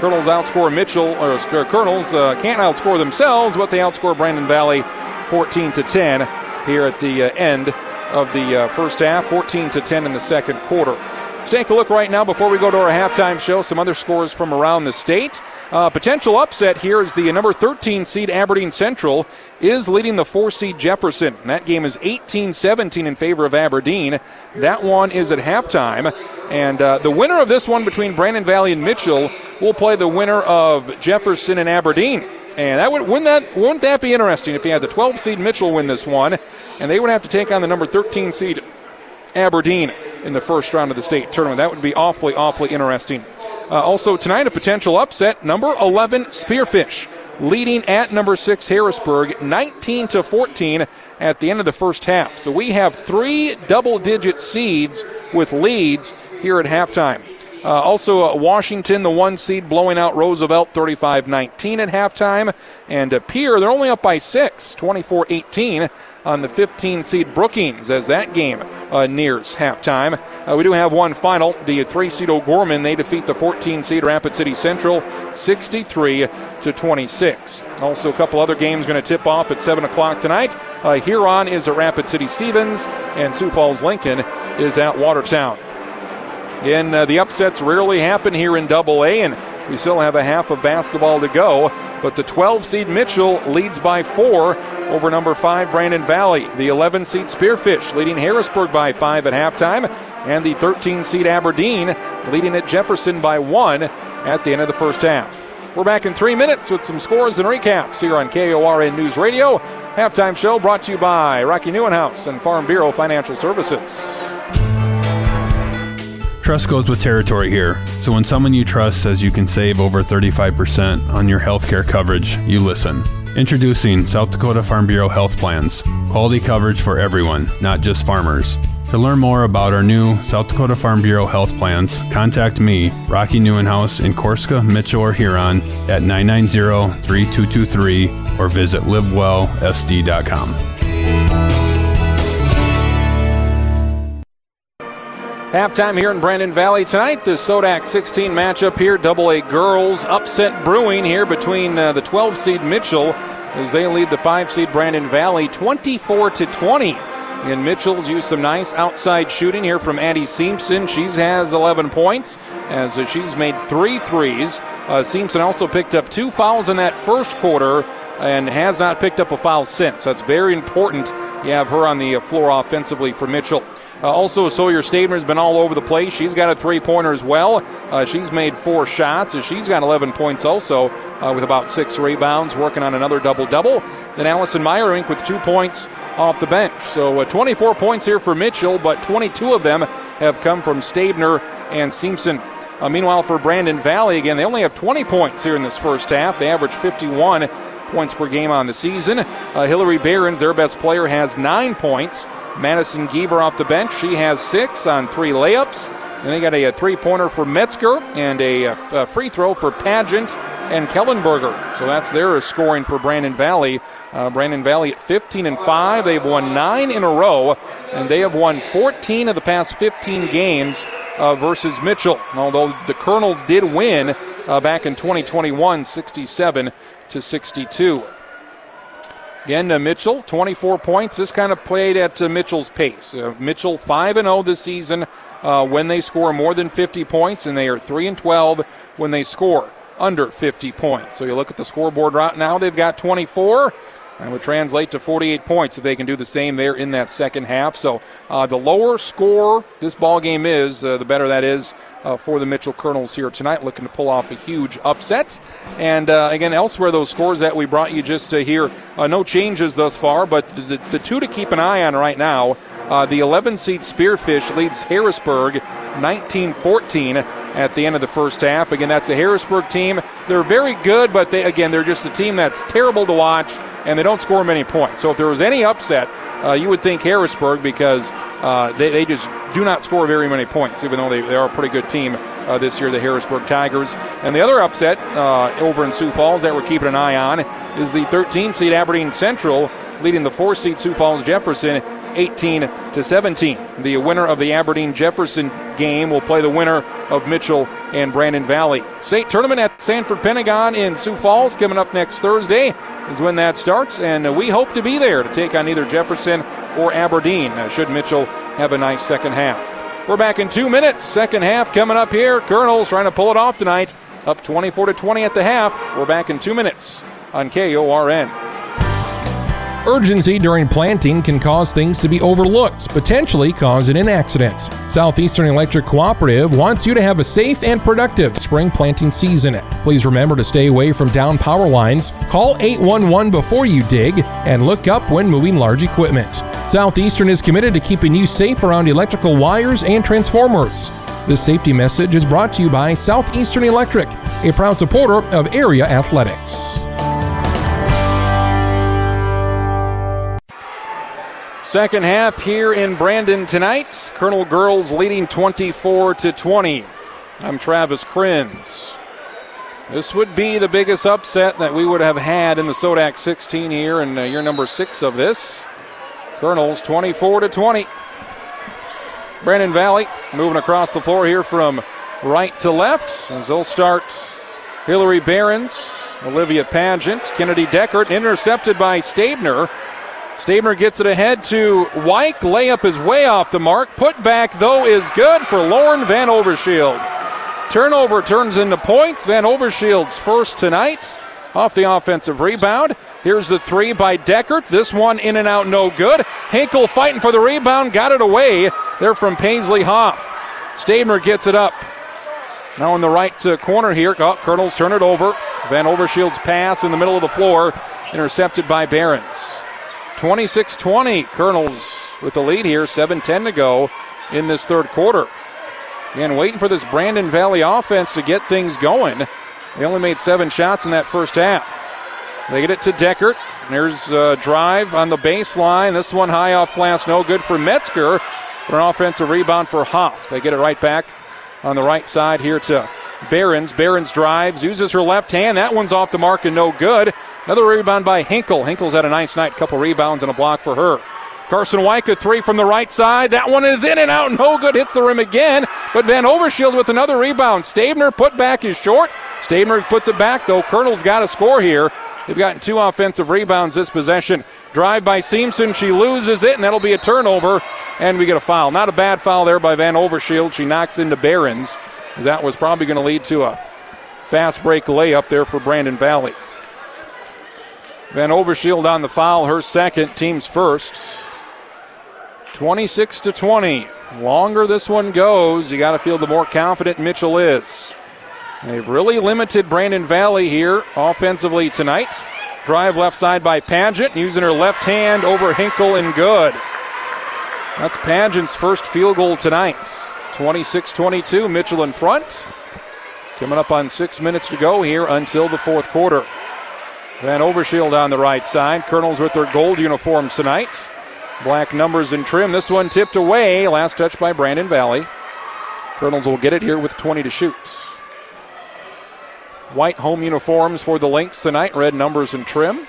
Kernels outscore Mitchell, or uh, Kernels uh, can't outscore themselves, but they outscore Brandon Valley 14 to 10 here at the uh, end of the uh, first half, 14 to 10 in the second quarter. Let's take a look right now before we go to our halftime show. Some other scores from around the state. Uh, potential upset here is the number 13 seed Aberdeen Central is leading the 4 seed Jefferson. That game is 18 17 in favor of Aberdeen. That one is at halftime. And uh, the winner of this one between Brandon Valley and Mitchell will play the winner of Jefferson and Aberdeen. And that would wouldn't that wouldn't that be interesting if you had the 12 seed Mitchell win this one, and they would have to take on the number 13 seed Aberdeen in the first round of the state tournament. That would be awfully awfully interesting. Uh, also tonight, a potential upset: number 11 Spearfish leading at number six Harrisburg, 19 to 14 at the end of the first half. So we have three double-digit seeds with leads here at halftime. Uh, also, uh, Washington, the one seed, blowing out Roosevelt 35 19 at halftime. And uh, Pierre, they're only up by six, 24 18 on the 15 seed Brookings as that game uh, nears halftime. Uh, we do have one final. The three seed O'Gorman, they defeat the 14 seed Rapid City Central 63 to 26. Also, a couple other games going to tip off at 7 o'clock tonight. Uh, Huron is at Rapid City Stevens, and Sioux Falls Lincoln is at Watertown. And uh, the upsets rarely happen here in Double A, and we still have a half of basketball to go. But the 12 seed Mitchell leads by four over number five Brandon Valley. The 11 seed Spearfish leading Harrisburg by five at halftime, and the 13 seed Aberdeen leading at Jefferson by one at the end of the first half. We're back in three minutes with some scores and recaps here on KORN News Radio. Halftime show brought to you by Rocky Neuenhouse and Farm Bureau Financial Services. Trust goes with territory here. So when someone you trust says you can save over 35% on your healthcare coverage, you listen. Introducing South Dakota Farm Bureau Health Plans. Quality coverage for everyone, not just farmers. To learn more about our new South Dakota Farm Bureau health plans, contact me, Rocky Neuenhouse in Corsica, Mitchell, or Huron at 990-3223 or visit livewellsd.com. Halftime here in Brandon Valley tonight. The SoDAK 16 matchup here, Double A girls upset brewing here between uh, the 12 seed Mitchell as they lead the 5 seed Brandon Valley 24 to 20. And Mitchell's used some nice outside shooting here from Addie Simpson. She has 11 points as uh, she's made three threes. Uh, Simpson also picked up two fouls in that first quarter and has not picked up a foul since. That's very important. You have her on the floor offensively for Mitchell. Uh, also, Sawyer Stabner's been all over the place. She's got a three pointer as well. Uh, she's made four shots, and she's got 11 points also, uh, with about six rebounds, working on another double double. Then Allison Meyerink with two points off the bench. So uh, 24 points here for Mitchell, but 22 of them have come from Stabner and Simpson. Uh, meanwhile, for Brandon Valley, again, they only have 20 points here in this first half. They average 51 points per game on the season. Uh, Hillary Behrens, their best player, has nine points. Madison Giever off the bench. She has six on three layups. And they got a, a three pointer for Metzger and a, a, free throw for Paget and Kellenberger. So that's their scoring for Brandon Valley. Uh, Brandon Valley at 15 and 5. They've won nine in a row, and they have won 14 of the past 15 games uh, versus Mitchell. Although the Kernels did win uh, back in 2021, 67 to 62. Again, uh, Mitchell, 24 points. This kind of played at uh, Mitchell's pace. Uh, Mitchell 5 0 this season uh, when they score more than 50 points, and they are 3 and 12 when they score under 50 points. So you look at the scoreboard right now, they've got 24. That would translate to 48 points if they can do the same there in that second half. So uh, the lower score this ball game is, uh, the better that is uh, for the Mitchell Kernels here tonight, looking to pull off a huge upset. And uh, again, elsewhere, those scores that we brought you just to hear, uh, no changes thus far, but the, the, the, two to keep an eye on right now. Uh, the 11 seed Spearfish leads Harrisburg 19 14 at the end of the first half. Again, that's a Harrisburg team. They're very good, but they, again, they're just a team that's terrible to watch and they don't score many points. So if there was any upset, uh, you would think Harrisburg because uh, they, they just do not score very many points, even though they, they are a pretty good team uh, this year, the Harrisburg Tigers. And the other upset uh, over in Sioux Falls that we're keeping an eye on is the 13 seed Aberdeen Central leading the 4 seed Sioux Falls Jefferson 18 to 17. The winner of the Aberdeen Jefferson game will play the winner of Mitchell and Brandon Valley. State tournament at Sanford Pentagon in Sioux Falls coming up next Thursday is when that starts, and we hope to be there to take on either Jefferson or Aberdeen. Uh, should Mitchell have a nice second half. We're back in two minutes. Second half coming up here. Kernels trying to pull it off tonight. Up 24 to 20 at the half. We're back in two minutes on KORN. Urgency during planting can cause things to be overlooked, potentially causing an accident. Southeastern Electric Cooperative wants you to have a safe and productive spring planting season. Please remember to stay away from down power lines, call 811 before you dig, and look up when moving large equipment. Southeastern is committed to keeping you safe around electrical wires and transformers. This safety message is brought to you by Southeastern Electric, a proud supporter of area athletics. Second half here in Brandon tonight. Kernel Girls leading 24 to 20. I'm Travis Krenz. This would be the biggest upset that we would have had in the SoDAK 16 here, and uh, year number six of this. Kernels 24 to 20. Brandon Valley moving across the floor here from right to left as they'll start Hillary Behrens, Olivia Paget, Kennedy Deckert, intercepted by Stabner. Stabner gets it ahead to Wyke. Layup is way off the mark. Put back, though, is good for Lauren Van Overshield. Turnover turns into points. Van Overshield's first tonight off the offensive rebound. Here's the three by Deckert. This one in and out, no good. Hinkle fighting for the rebound, got it away. They're from Paisley Hoff. Stabner gets it up. Now in the right corner here. Oh, Kernels turn it over. Van Overshield's pass in the middle of the floor, intercepted by Behrens. 26 20. Kernels with the lead here, 7 10 to go in this third quarter. Again, waiting for this Brandon Valley offense to get things going. They only made seven shots in that first half. They get it to Deckert. There's a drive on the baseline. This one high off glass, no good for Metzger. But an offensive rebound for Hoff. They get it right back on the right side here to Behrens. Behrens drives, uses her left hand. That one's off the mark and no good. Another rebound by Hinkle. Hinkle's had a nice night, couple rebounds and a block for her. Carson Wyke, three from the right side. That one is in and out, no good. Hits the rim again. But Van Overshield with another rebound. Stabner put back is short. Stabner puts it back, though. Kernel's got a score here. They've gotten two offensive rebounds this possession. Drive by Simpson. She loses it, and that'll be a turnover. And we get a foul. Not a bad foul there by Van Overshield. She knocks into Behrens. That was probably going to lead to a fast break layup there for Brandon Valley. Van Overshield on the foul, her second, team's first. 26 to 20. Longer this one goes, you got to feel the more confident Mitchell is. They've really limited Brandon Valley here offensively tonight. Drive left side by Paget, using her left hand over Hinkle and good. That's Paget's first field goal tonight. 26 22, Mitchell in front. Coming up on six minutes to go here until the fourth quarter. Van Overshield on the right side. Kernels with their gold uniforms tonight. Black numbers and trim. This one tipped away. Last touch by Brandon Valley. Kernels will get it here with 20 to shoot. White home uniforms for the Lynx tonight. Red numbers and trim.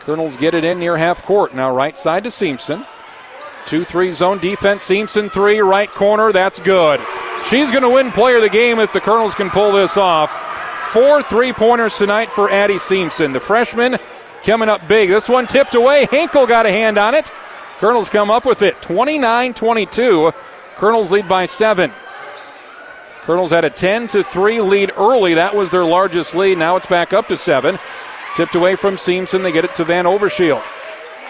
Kernels get it in near half court. Now right side to Simpson. 2 3 zone defense. Simpson 3, right corner. That's good. She's going to win player of the game if the Kernels can pull this off. Four three pointers tonight for Addie Simpson. The freshman coming up big. This one tipped away. Hinkle got a hand on it. Kernels come up with it 29 22. Kernels lead by seven. Kernels had a 10 to 3 lead early. That was their largest lead. Now it's back up to seven. Tipped away from Simpson. They get it to Van Overshield.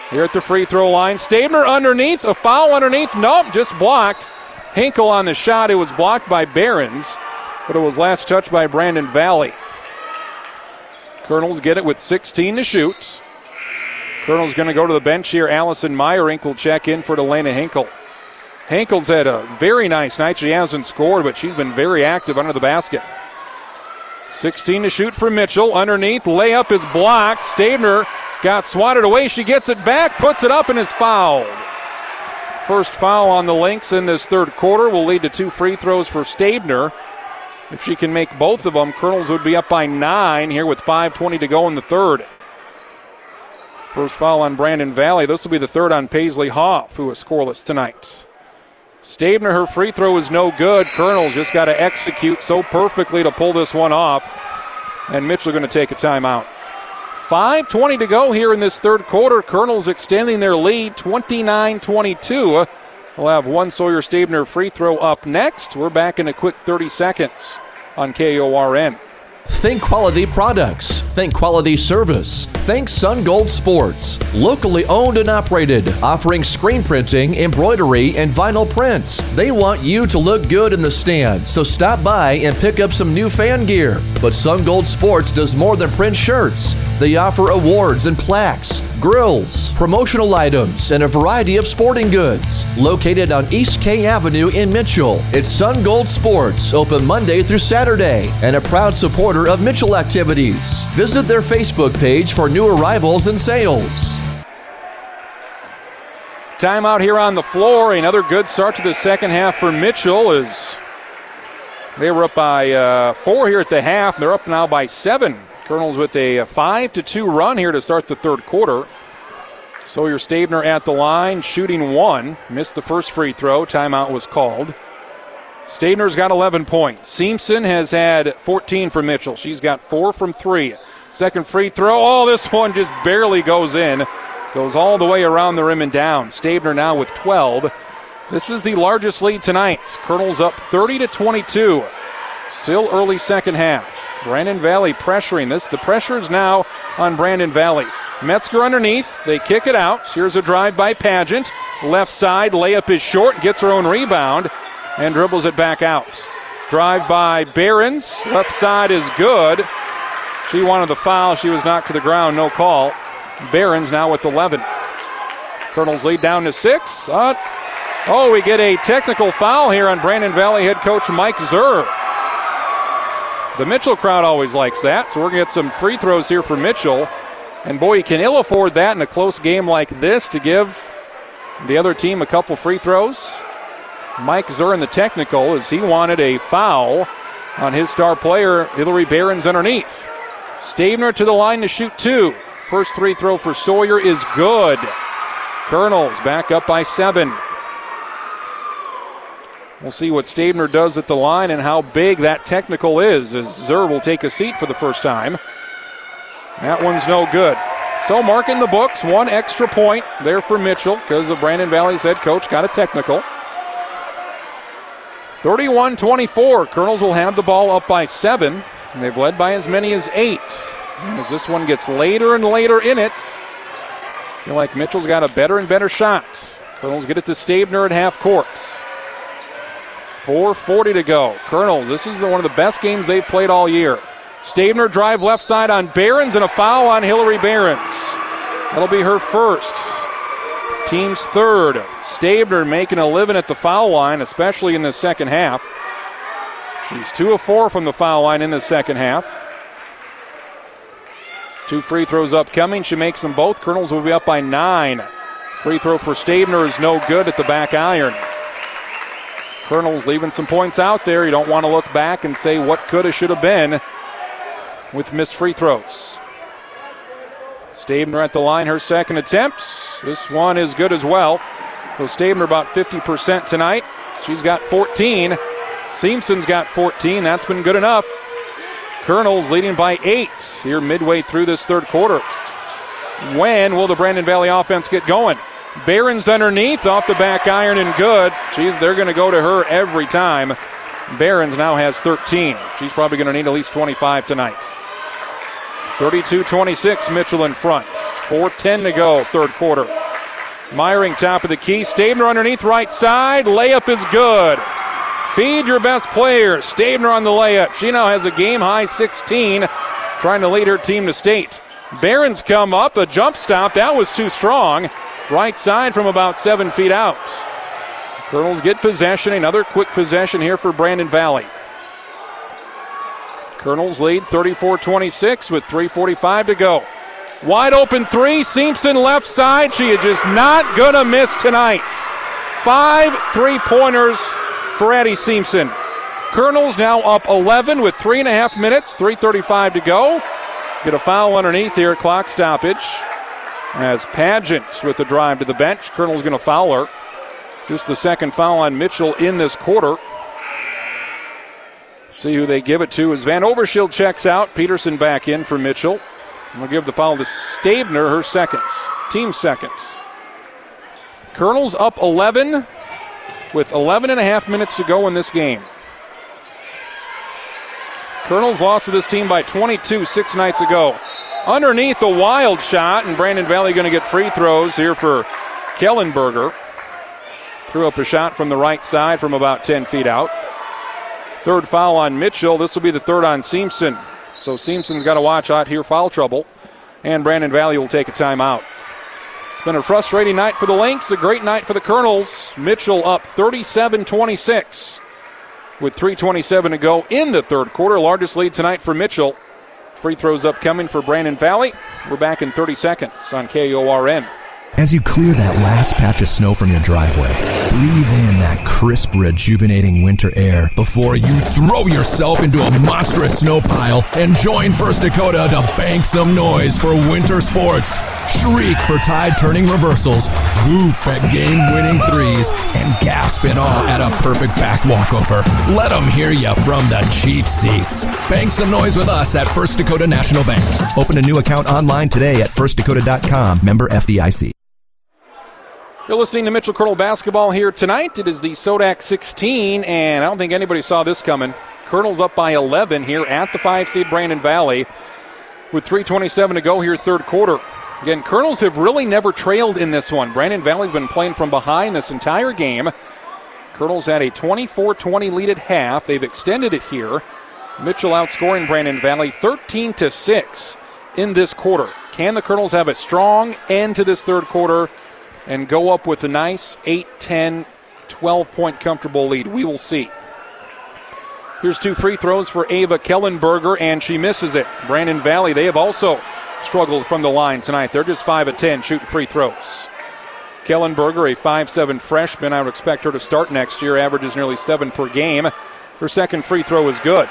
Here at the free throw line. Stabner underneath. A foul underneath. Nope, just blocked. Hinkle on the shot. It was blocked by Behrens, but it was last touched by Brandon Valley. Kernels get it with 16 to shoot. Kernels going to go to the bench here. Allison Meyerink will check in for Delana Hinkle. Hinkle's had a very nice night. She hasn't scored, but she's been very active under the basket. 16 to shoot for Mitchell. Underneath, layup is blocked. Stabner got swatted away. She gets it back, puts it up, and is fouled. First foul on the Lynx in this third quarter will lead to two free throws for Stabner. If she can make both of them, Kernels would be up by nine here with 5.20 to go in the third. First foul on Brandon Valley. This will be the third on Paisley Hoff, who is scoreless tonight. Stabner, her free throw is no good. Kernels just got to execute so perfectly to pull this one off. And Mitchell going to take a timeout. 5.20 to go here in this third quarter. Kernels extending their lead 29 22. We'll have one Sawyer Stabner free throw up next. We're back in a quick 30 seconds on KORN. Think quality products. Think quality service. Think Sun Gold Sports. Locally owned and operated, offering screen printing, embroidery, and vinyl prints. They want you to look good in the stand, so stop by and pick up some new fan gear. But Sun Gold Sports does more than print shirts. They offer awards and plaques, grills, promotional items, and a variety of sporting goods. Located on East K Avenue in Mitchell, it's Sun Gold Sports, open Monday through Saturday, and a proud supporter of Mitchell activities. Visit their Facebook page for new arrivals and sales. Timeout here on the floor. Another good start to the second half for Mitchell as they were up by uh, four here at the half. They're up now by seven. Kernels with a five to two run here to start the third quarter. Sawyer Stabner at the line, shooting one. Missed the first free throw. Timeout was called. Stabner's got 11 points. Simpson has had 14 from Mitchell. She's got four from three. Second free throw. Oh, this one just barely goes in. Goes all the way around the rim and down. Stabner now with 12. This is the largest lead tonight. Kernels up 30 to 22. Still early second half. Brandon Valley pressuring this. The pressure is now on Brandon Valley. Metzger underneath. They kick it out. Here's a drive by Paget. Left side. Layup is short. Gets her own rebound and dribbles it back out. Drive by Behrens. Left side is good. She wanted the foul. She was knocked to the ground. No call. Behrens now with 11. Kernels lead down to six. Uh, oh, we get a technical foul here on Brandon Valley head coach Mike Zur. The Mitchell crowd always likes that, so we're going to get some free throws here for Mitchell. And boy, you can ill afford that in a close game like this to give the other team a couple free throws. Mike Zur in the technical as he wanted a foul on his star player, Hillary Behrens, underneath. Stabner to the line to shoot two. First three throw for Sawyer is good. Kernels back up by seven. We'll see what Stabner does at the line and how big that technical is as Zur will take a seat for the first time. That one's no good. So marking the books, one extra point there for Mitchell because of Brandon Valley's head coach got a technical. 31 24. Kernels will have the ball up by seven. They've led by as many as eight. And as this one gets later and later in it, I feel like Mitchell's got a better and better shot. Kernels get it to Stabner at half court. 4.40 to go. Colonels, this is the, one of the best games they've played all year. Stabner drive left side on Behrens and a foul on Hillary Behrens. That'll be her first. Team's third. Stabner making a living at the foul line, especially in the second half. She's two of four from the foul line in the second half. Two free throws upcoming. She makes them both. Kernels will be up by nine. Free throw for Stabner is no good at the back iron. Kernels leaving some points out there. You don't want to look back and say what could have, should have been with missed free throws. Stabner at the line, her second attempts. This one is good as well. So Stabner about 50% tonight. She's got 14. Simpson's got 14. That's been good enough. Kernels leading by eight here midway through this third quarter. When will the Brandon Valley offense get going? Behrens underneath off the back iron and good. She's they're going to go to her every time. Behrens now has 13. She's probably going to need at least 25 tonight. 32-26, Mitchell in front. 4:10 to go, third quarter. Meyering top of the key. Stabner underneath right side. Layup is good. Feed your best players. Stabner on the layup. She now has a game high 16, trying to lead her team to state. Behrens come up, a jump stop. That was too strong. Right side from about seven feet out. Kernels get possession. Another quick possession here for Brandon Valley. Kernels lead 34 26 with 3.45 to go. Wide open three. Simpson left side. She is just not going to miss tonight. Five three pointers for Addie Simpson. Kernels now up 11 with three and a half minutes, 3.35 to go. Get a foul underneath here, clock stoppage. As Paget with the drive to the bench. Kernel's going to foul her. Just the second foul on Mitchell in this quarter. See who they give it to as Van Overshield checks out. Peterson back in for Mitchell. We'll give the foul to Stabner, her seconds, team seconds. Kernels up 11 with 11 and a half minutes to go in this game. Kernels lost to this team by 22 six nights ago. Underneath a wild shot, and Brandon Valley going to get free throws here for Kellenberger. Threw up a shot from the right side from about 10 feet out. Third foul on Mitchell. This will be the third on Simpson. So Simpson's got to watch out here, foul trouble. And Brandon Valley will take a timeout. It's been a frustrating night for the Lynx, a great night for the Kernels. Mitchell up 37 26 with 3.27 to go in the third quarter. Largest lead tonight for Mitchell. Free throws upcoming for Brandon Valley. We're back in 30 seconds on KORN. As you clear that last patch of snow from your driveway, breathe in that crisp, rejuvenating winter air before you throw yourself into a monstrous snow pile and join First Dakota to bank some noise for winter sports. Shriek for tide turning reversals, whoop at game winning threes, and gasp in awe at a perfect back walkover. Let them hear you from the cheap seats. Bank some noise with us at First Dakota National Bank. Open a new account online today at firstdakota.com, member FDIC. You're listening to Mitchell Kernel basketball here tonight. It is the SoDAK 16, and I don't think anybody saw this coming. Kernels up by 11 here at the five seed Brandon Valley with 3.27 to go here, third quarter. Again, Kernels have really never trailed in this one. Brandon Valley's been playing from behind this entire game. Kernels had a 24 20 lead at half. They've extended it here. Mitchell outscoring Brandon Valley 13 to 6 in this quarter. Can the Kernels have a strong end to this third quarter? And go up with a nice 8 10, 12 point comfortable lead. We will see. Here's two free throws for Ava Kellenberger, and she misses it. Brandon Valley, they have also struggled from the line tonight. They're just 5 of 10 shooting free throws. Kellenberger, a 5'7 freshman, I would expect her to start next year, averages nearly 7 per game. Her second free throw is good.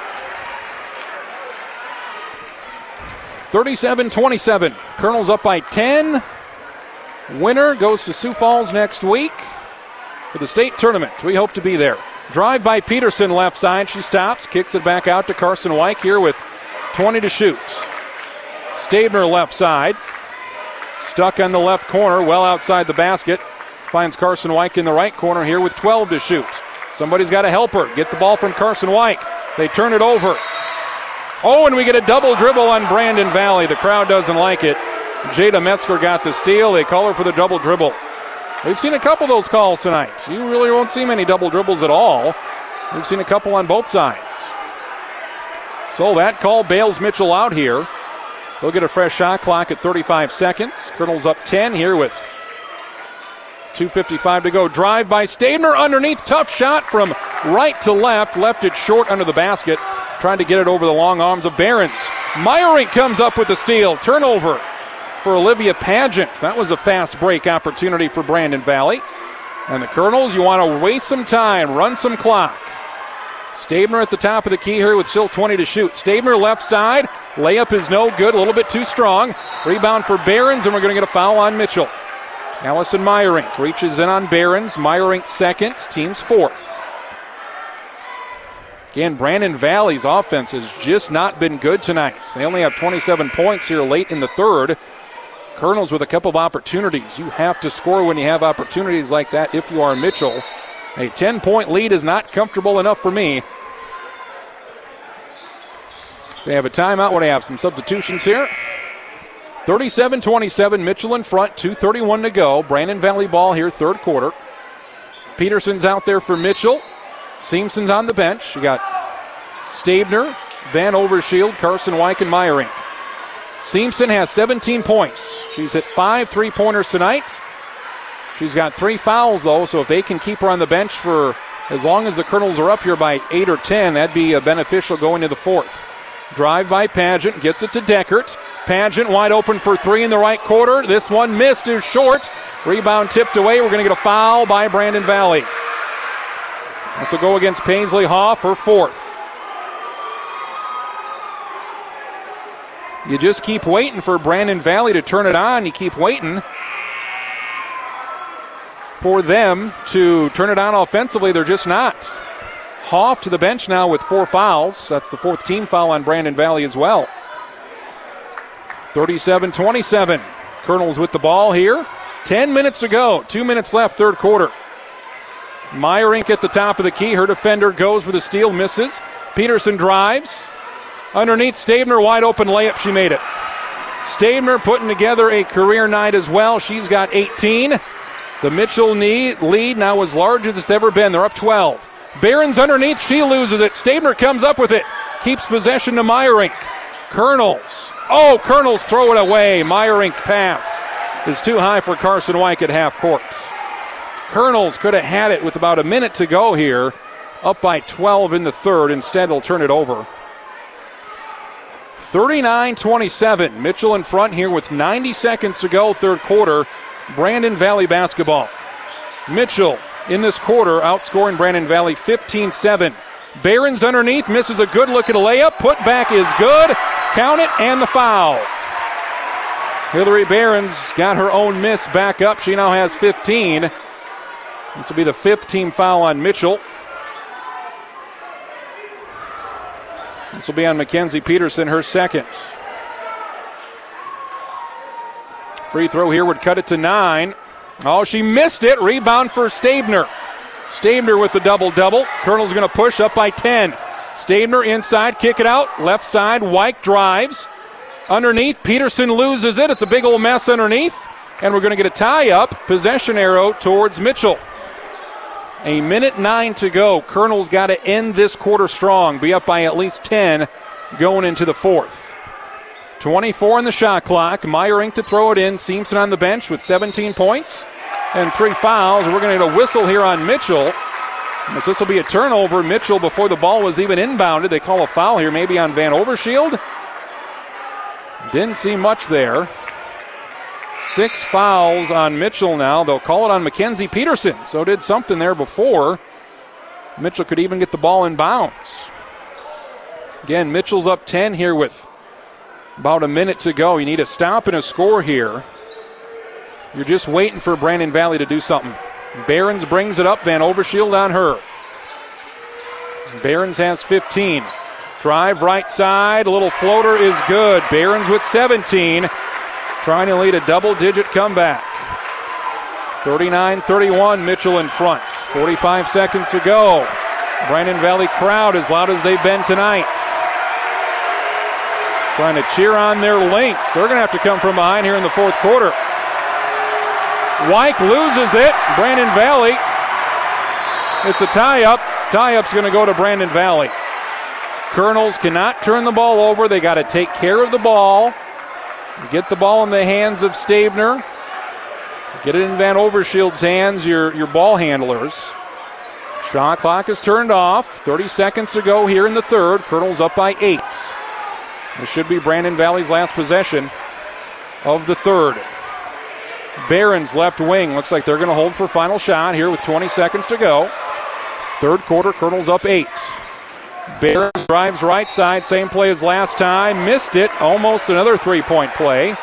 37 27. Kernels up by 10. Winner goes to Sioux Falls next week for the state tournament. We hope to be there. Drive by Peterson left side. She stops, kicks it back out to Carson White here with 20 to shoot. Stabner left side. Stuck on the left corner, well outside the basket. Finds Carson White in the right corner here with 12 to shoot. Somebody's got to help her. Get the ball from Carson White. They turn it over. Oh, and we get a double dribble on Brandon Valley. The crowd doesn't like it. Jada Metzger got the steal. They call her for the double dribble. We've seen a couple of those calls tonight. You really won't see many double dribbles at all. We've seen a couple on both sides. So that call bails Mitchell out here. They'll get a fresh shot clock at 35 seconds. Kernel's up 10 here with 2.55 to go. Drive by Stabner underneath. Tough shot from right to left. Left it short under the basket. Trying to get it over the long arms of Behrens. Meyerink comes up with the steal. Turnover for Olivia Paget. That was a fast break opportunity for Brandon Valley. And the Kernels, you want to waste some time, run some clock. Stabner at the top of the key here with still 20 to shoot. Stabner left side. Layup is no good, a little bit too strong. Rebound for Behrens, and we're going to get a foul on Mitchell. Allison Meyerink reaches in on Behrens. Meyerink second, team's fourth. Again, Brandon Valley's offense has just not been good tonight. They only have 27 points here late in the third. Kernels with a couple of opportunities. You have to score when you have opportunities like that if you are Mitchell. A 10 point lead is not comfortable enough for me. So they have a timeout when they have some substitutions here. 37 27, Mitchell in front, 2.31 to go. Brandon Valley ball here, third quarter. Peterson's out there for Mitchell. Simpson's on the bench. You got Stabner, Van Overshield, Carson Weick, and. Simpson has 17 points. She's hit five three pointers tonight. She's got three fouls, though, so if they can keep her on the bench for as long as the Kernels are up here by eight or 10, that'd be uh, beneficial going to the fourth. Drive by Paget, gets it to Deckert. Paget wide open for three in the right quarter. This one missed, is short. Rebound tipped away. We're going to get a foul by Brandon Valley. This will go against Paisley Hoff, her fourth. You just keep waiting for Brandon Valley to turn it on. You keep waiting for them to turn it on offensively. They're just not. Hoff to the bench now with four fouls. That's the fourth team foul on Brandon Valley as well. 37 27. Kernels with the ball here. 10 minutes to go. Two minutes left, third quarter. Meyerink at the top of the key. Her defender goes for the steal, misses. Peterson drives. Underneath Stabner, wide open layup. She made it. Stabner putting together a career night as well. She's got 18. The Mitchell lead now as large as it's ever been. They're up 12. Behrens underneath. She loses it. Stabner comes up with it. Keeps possession to Meyerink. Kernels. Oh, Kernels throw it away. Meyerink's pass is too high for Carson Weick at half court. Kernels could have had it with about a minute to go here, up by 12 in the third. Instead, they'll turn it over. 39 27. Mitchell in front here with 90 seconds to go, third quarter. Brandon Valley basketball. Mitchell in this quarter outscoring Brandon Valley 15 7. Behrens underneath misses a good look at a layup. Put back is good. Count it and the foul. Hillary Behrens got her own miss back up. She now has 15. This will be the fifth team foul on Mitchell. This will be on Mackenzie Peterson, her second. Free throw here would cut it to nine. Oh, she missed it. Rebound for Stabner. Stabner with the double double. Kernel's going to push up by 10. Stabner inside, kick it out. Left side, White drives. Underneath, Peterson loses it. It's a big old mess underneath. And we're going to get a tie up. Possession arrow towards Mitchell. A minute nine to go. Kernel's got to end this quarter strong, be up by at least 10 going into the fourth. 24 in the shot clock. Meyerink to throw it in. Simpson on the bench with 17 points and three fouls. We're going to get a whistle here on Mitchell. As this will be a turnover. Mitchell, before the ball was even inbounded, they call a foul here, maybe on Van Overshield. Didn't see much there. Six fouls on Mitchell now. They'll call it on Mackenzie Peterson. So did something there before. Mitchell could even get the ball in bounds. Again, Mitchell's up 10 here with about a minute to go. You need a stop and a score here. You're just waiting for Brandon Valley to do something. Behrens brings it up. Van Overshield on her. Behrens has 15. Drive right side. A little floater is good. Behrens with 17 trying to lead a double digit comeback. 39 31, Mitchell in front. 45 seconds to go. Brandon Valley crowd as loud as they've been tonight. Trying to cheer on their Lynx. They're going to have to come from behind here in the fourth quarter. Wyke loses it. Brandon Valley. It's a tie up. Tie up's going to go to Brandon Valley. Kernels cannot turn the ball over. They got to take care of the ball. Get the ball in the hands of Stabner. Get it in Van Overshield's hands, your, your ball handlers. Shot clock is turned off. 30 seconds to go here in the third. Kernels up by eight. This should be Brandon Valley's last possession of the third. Behrens left wing. Looks like they're going to hold for final shot here with 20 seconds to go. Third quarter, Kernels up eight. Behrens drives right side, same play as last time. Missed it. Almost another three point play.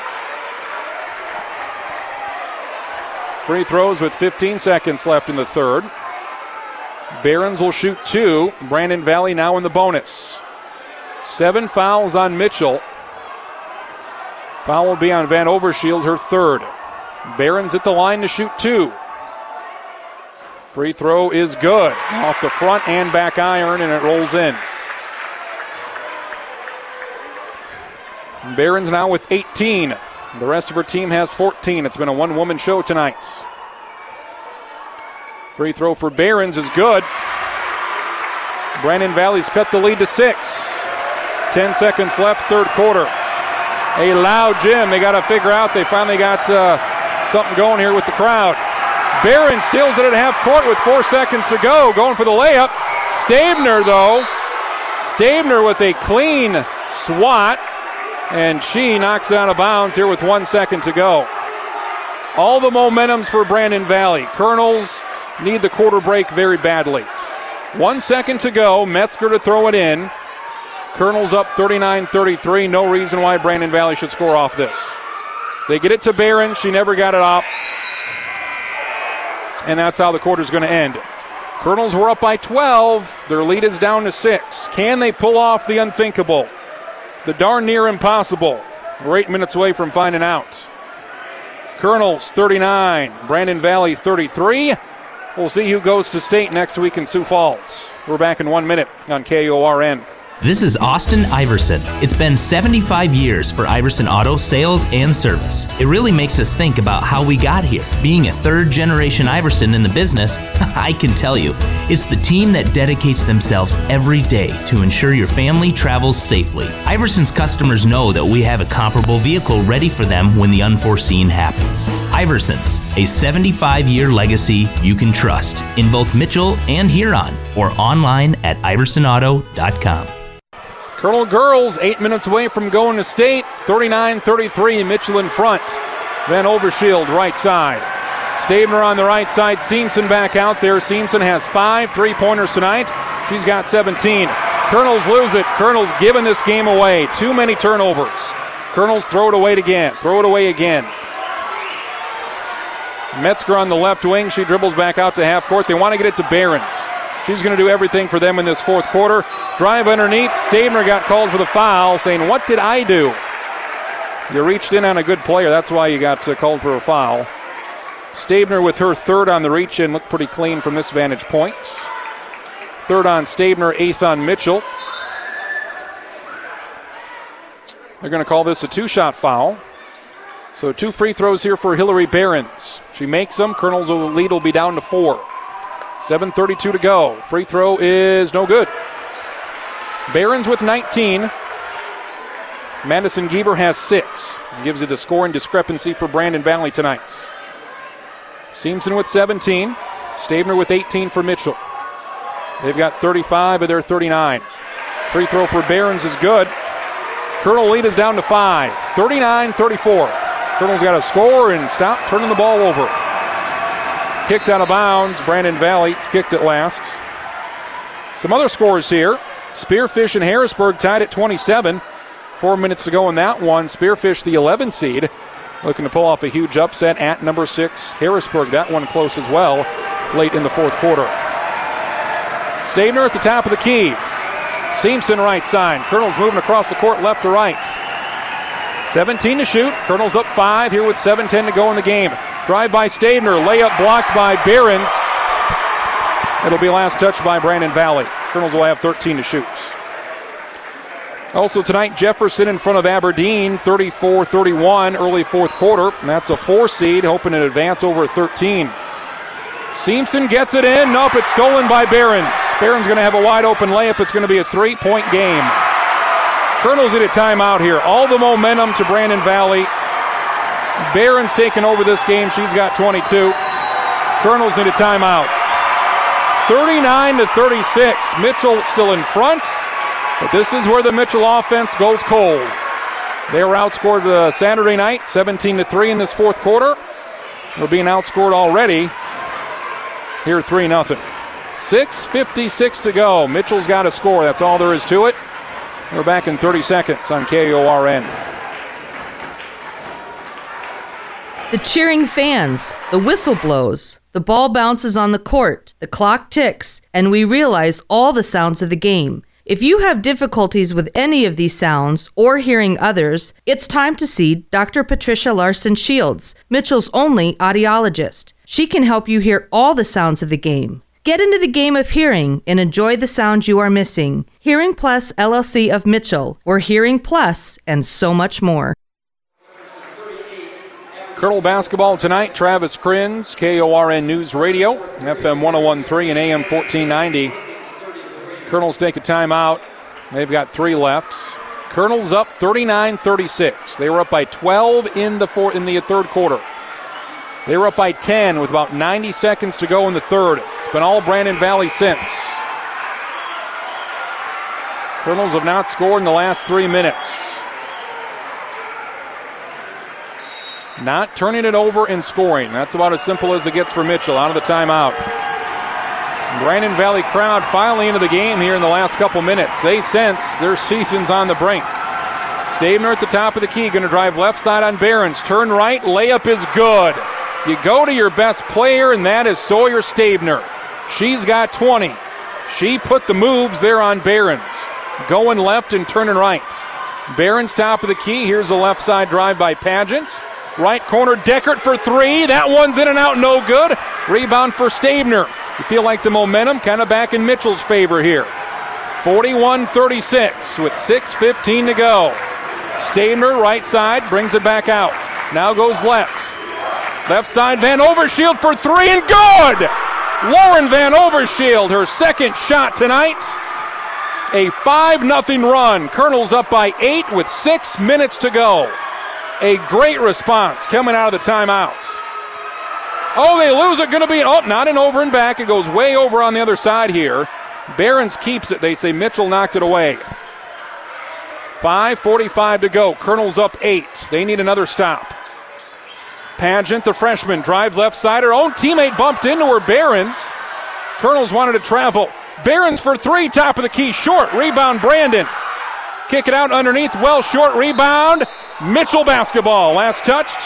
Free throws with 15 seconds left in the third. Behrens will shoot two. Brandon Valley now in the bonus. Seven fouls on Mitchell. Foul will be on Van Overshield, her third. Behrens at the line to shoot two. Free throw is good. Off the front and back iron, and it rolls in. Behrens now with 18. The rest of her team has 14. It's been a one woman show tonight. Free throw for Behrens is good. Brandon Valley's cut the lead to six. 10 seconds left, third quarter. A loud gym. They got to figure out. They finally got uh, something going here with the crowd. Behrens steals it at half court with four seconds to go. Going for the layup. Stabner, though. Stabner with a clean swat. And she knocks it out of bounds here with one second to go. All the momentum's for Brandon Valley. Kernels need the quarter break very badly. One second to go. Metzger to throw it in. Kernels up 39 33. No reason why Brandon Valley should score off this. They get it to Behrens. She never got it off. And that's how the quarter's going to end. Kernels were up by 12. Their lead is down to six. Can they pull off the unthinkable? The darn near impossible. We're eight minutes away from finding out. Kernels 39, Brandon Valley 33. We'll see who goes to state next week in Sioux Falls. We're back in one minute on KORN. This is Austin Iverson. It's been 75 years for Iverson Auto sales and service. It really makes us think about how we got here. Being a third generation Iverson in the business, <laughs> I can tell you, it's the team that dedicates themselves every day to ensure your family travels safely. Iverson's customers know that we have a comparable vehicle ready for them when the unforeseen happens. Iverson's, a 75 year legacy you can trust in both Mitchell and Huron or online at iversonauto.com. Kernel Girls, eight minutes away from going to state. 39 33, Mitchell in front. Van Overshield, right side. Stabner on the right side. Simpson back out there. Simpson has five three pointers tonight. She's got 17. Kernels lose it. Kernels giving this game away. Too many turnovers. Kernels throw it away again. Throw it away again. Metzger on the left wing. She dribbles back out to half court. They want to get it to Behrens. She's going to do everything for them in this fourth quarter. Drive underneath. Stabner got called for the foul, saying, What did I do? You reached in on a good player. That's why you got uh, called for a foul. Stabner with her third on the reach in looked pretty clean from this vantage point. Third on Stabner, eighth on Mitchell. They're going to call this a two shot foul. So two free throws here for Hillary Behrens. She makes them. Kernel's lead will be down to four. 7.32 to go. Free throw is no good. Behrens with 19. Madison Geber has six. Gives you the scoring discrepancy for Brandon Valley tonight. Simpson with 17. Stabner with 18 for Mitchell. They've got 35 of their 39. Free throw for Behrens is good. Kernel lead is down to five. 39 34. Kernel's got to score and stop turning the ball over. Kicked out of bounds. Brandon Valley kicked it last. Some other scores here. Spearfish and Harrisburg tied at 27. Four minutes to go in that one. Spearfish, the 11 seed, looking to pull off a huge upset at number six, Harrisburg. That one close as well late in the fourth quarter. Stabner at the top of the key. Simpson right side. Kernel's moving across the court left to right. 17 to shoot. Kernel's up five here with 7.10 to go in the game. Drive by Stabner. Layup blocked by Behrens. It'll be last touch by Brandon Valley. Kernels will have 13 to shoot. Also tonight, Jefferson in front of Aberdeen, 34 31, early fourth quarter. And that's a four seed, hoping to advance over 13. Simpson gets it in. Nope, it's stolen by Behrens. Behrens going to have a wide open layup. It's going to be a three point game. Kernels need a timeout here. All the momentum to Brandon Valley. Behrens taking over this game. She's got 22. Kernels need a timeout. 39 to 36. Mitchell still in front, but this is where the Mitchell offense goes cold. They were outscored uh, Saturday night, 17 to 3 in this fourth quarter. They're being outscored already. Here, 3 0. 6.56 to go. Mitchell's got a score. That's all there is to it. We're back in 30 seconds on KORN. The cheering fans, the whistle blows, the ball bounces on the court, the clock ticks, and we realize all the sounds of the game. If you have difficulties with any of these sounds or hearing others, it's time to see Dr. Patricia Larson Shields, Mitchell's only audiologist. She can help you hear all the sounds of the game. Get into the game of hearing and enjoy the sounds you are missing. Hearing Plus LLC of Mitchell, or Hearing Plus, and so much more. Kernel basketball tonight. Travis Kriens, KORN News Radio, FM 1013 and AM 1490. Kernels take a timeout. They've got three left. Kernels up 39 36. They were up by 12 in the, four, in the third quarter. They were up by 10 with about 90 seconds to go in the third. It's been all Brandon Valley since. Kernels have not scored in the last three minutes. Not turning it over and scoring. That's about as simple as it gets for Mitchell out of the timeout. Brandon Valley crowd finally into the game here in the last couple minutes. They sense their season's on the brink. Stabner at the top of the key, going to drive left side on Behrens. Turn right, layup is good. You go to your best player, and that is Sawyer Stabner. She's got 20. She put the moves there on Behrens. Going left and turning right. Behrens top of the key. Here's a left side drive by Paget. Right corner, Deckert for three. That one's in and out, no good. Rebound for Stabner. You feel like the momentum kind of back in Mitchell's favor here. 41 36 with 6.15 to go. Stabner, right side, brings it back out. Now goes left. Left side, Van Overshield for three and good! Lauren Van Overshield, her second shot tonight. A 5 0 run. Kernels up by eight with six minutes to go. A great response coming out of the timeout. Oh, they lose it. Going to be, oh, not an over and back. It goes way over on the other side here. Behrens keeps it. They say Mitchell knocked it away. 5.45 to go. Kernels up eight. They need another stop. Paget, the freshman, drives left side. Her own teammate bumped into her. Behrens. Kernels wanted to travel. Behrens for three, top of the key, short. Rebound, Brandon. Kick it out underneath, well short rebound. Mitchell basketball. Last touched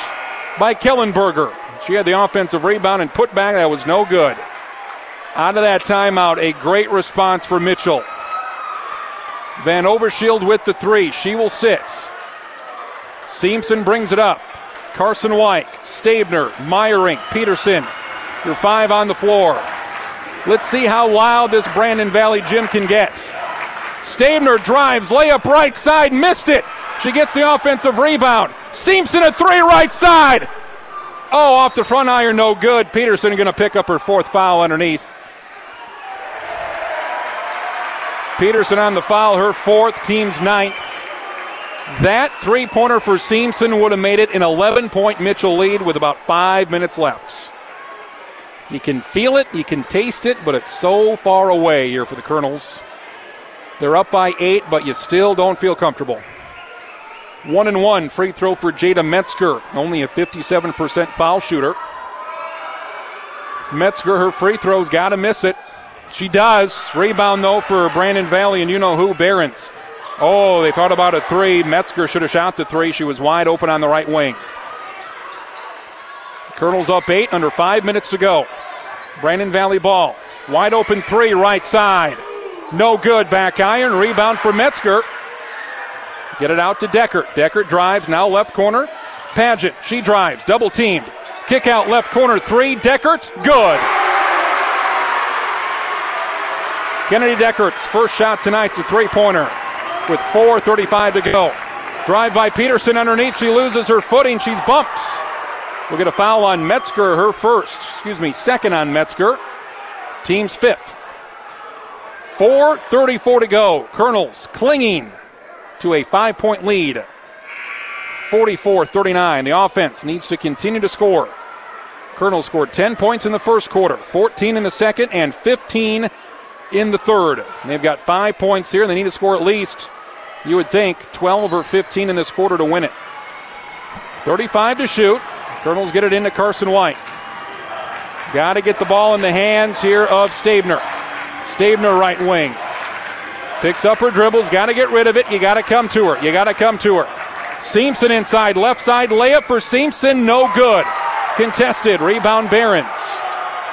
by Kellenberger. She had the offensive rebound and put back. That was no good. Out of that timeout, a great response for Mitchell. Van Overshield with the three. She will sit. Simpson brings it up. Carson White, Stabner, Meyering, Peterson. Your five on the floor. Let's see how loud this Brandon Valley gym can get. Stabner drives, layup right side, missed it. She gets the offensive rebound. Simpson a three right side. Oh, off the front iron, no good. Peterson going to pick up her fourth foul underneath. Peterson on the foul, her fourth, team's ninth. That three pointer for Simpson would have made it an 11 point Mitchell lead with about five minutes left. You can feel it, you can taste it, but it's so far away here for the Kernels. They're up by eight, but you still don't feel comfortable. One and one free throw for Jada Metzger, only a 57% foul shooter. Metzger, her free throws, got to miss it. She does. Rebound, though, for Brandon Valley and you know who, Behrens. Oh, they thought about a three. Metzger should have shot the three. She was wide open on the right wing. Kernels up eight, under five minutes to go. Brandon Valley ball. Wide open three, right side. No good. Back iron. Rebound for Metzger. Get it out to Deckert. Deckert drives, now left corner. Paget, she drives, double teamed. Kick out left corner three. Deckert, good. Kennedy Deckert's first shot tonight's a three pointer. with 4.35 to go. Drive by Peterson underneath. She loses her footing. She's bumped. We'll get a foul on Metzger, her first. Excuse me, second on Metzger. Team's fifth. 4.34 to go. Kernels clinging to a five point lead. 44 39. The offense needs to continue to score. Kernel scored 10 points in the first quarter, 14 in the second, and 15 in the third. They've got five points here. They need to score at least, you would think, 12 or 15 in this quarter to win it. 35 to shoot. Kernels get it into Carson White. Got to get the ball in the hands here of Stabner. Stabner, right wing. Picks up her dribbles, got to get rid of it. You got to come to her. You got to come to her. Simpson inside, left side layup for Simpson, no good. Contested, rebound Behrens.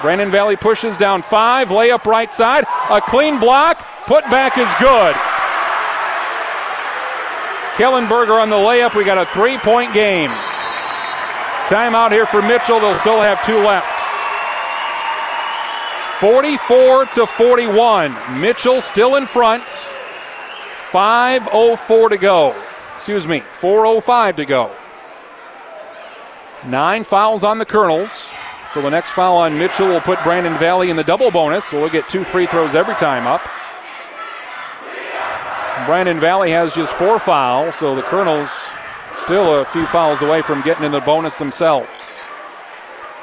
Brandon Valley pushes down five, layup right side, a clean block, put back is good. Kellenberger on the layup. We got a three point game. Timeout here for Mitchell. They'll still have two left. 44 to 41. Mitchell still in front. 5.04 to go. Excuse me, 4.05 to go. Nine fouls on the Kernels. So the next foul on Mitchell will put Brandon Valley in the double bonus. So we'll get two free throws every time up. Brandon Valley has just four fouls, so the Kernels still a few fouls away from getting in the bonus themselves.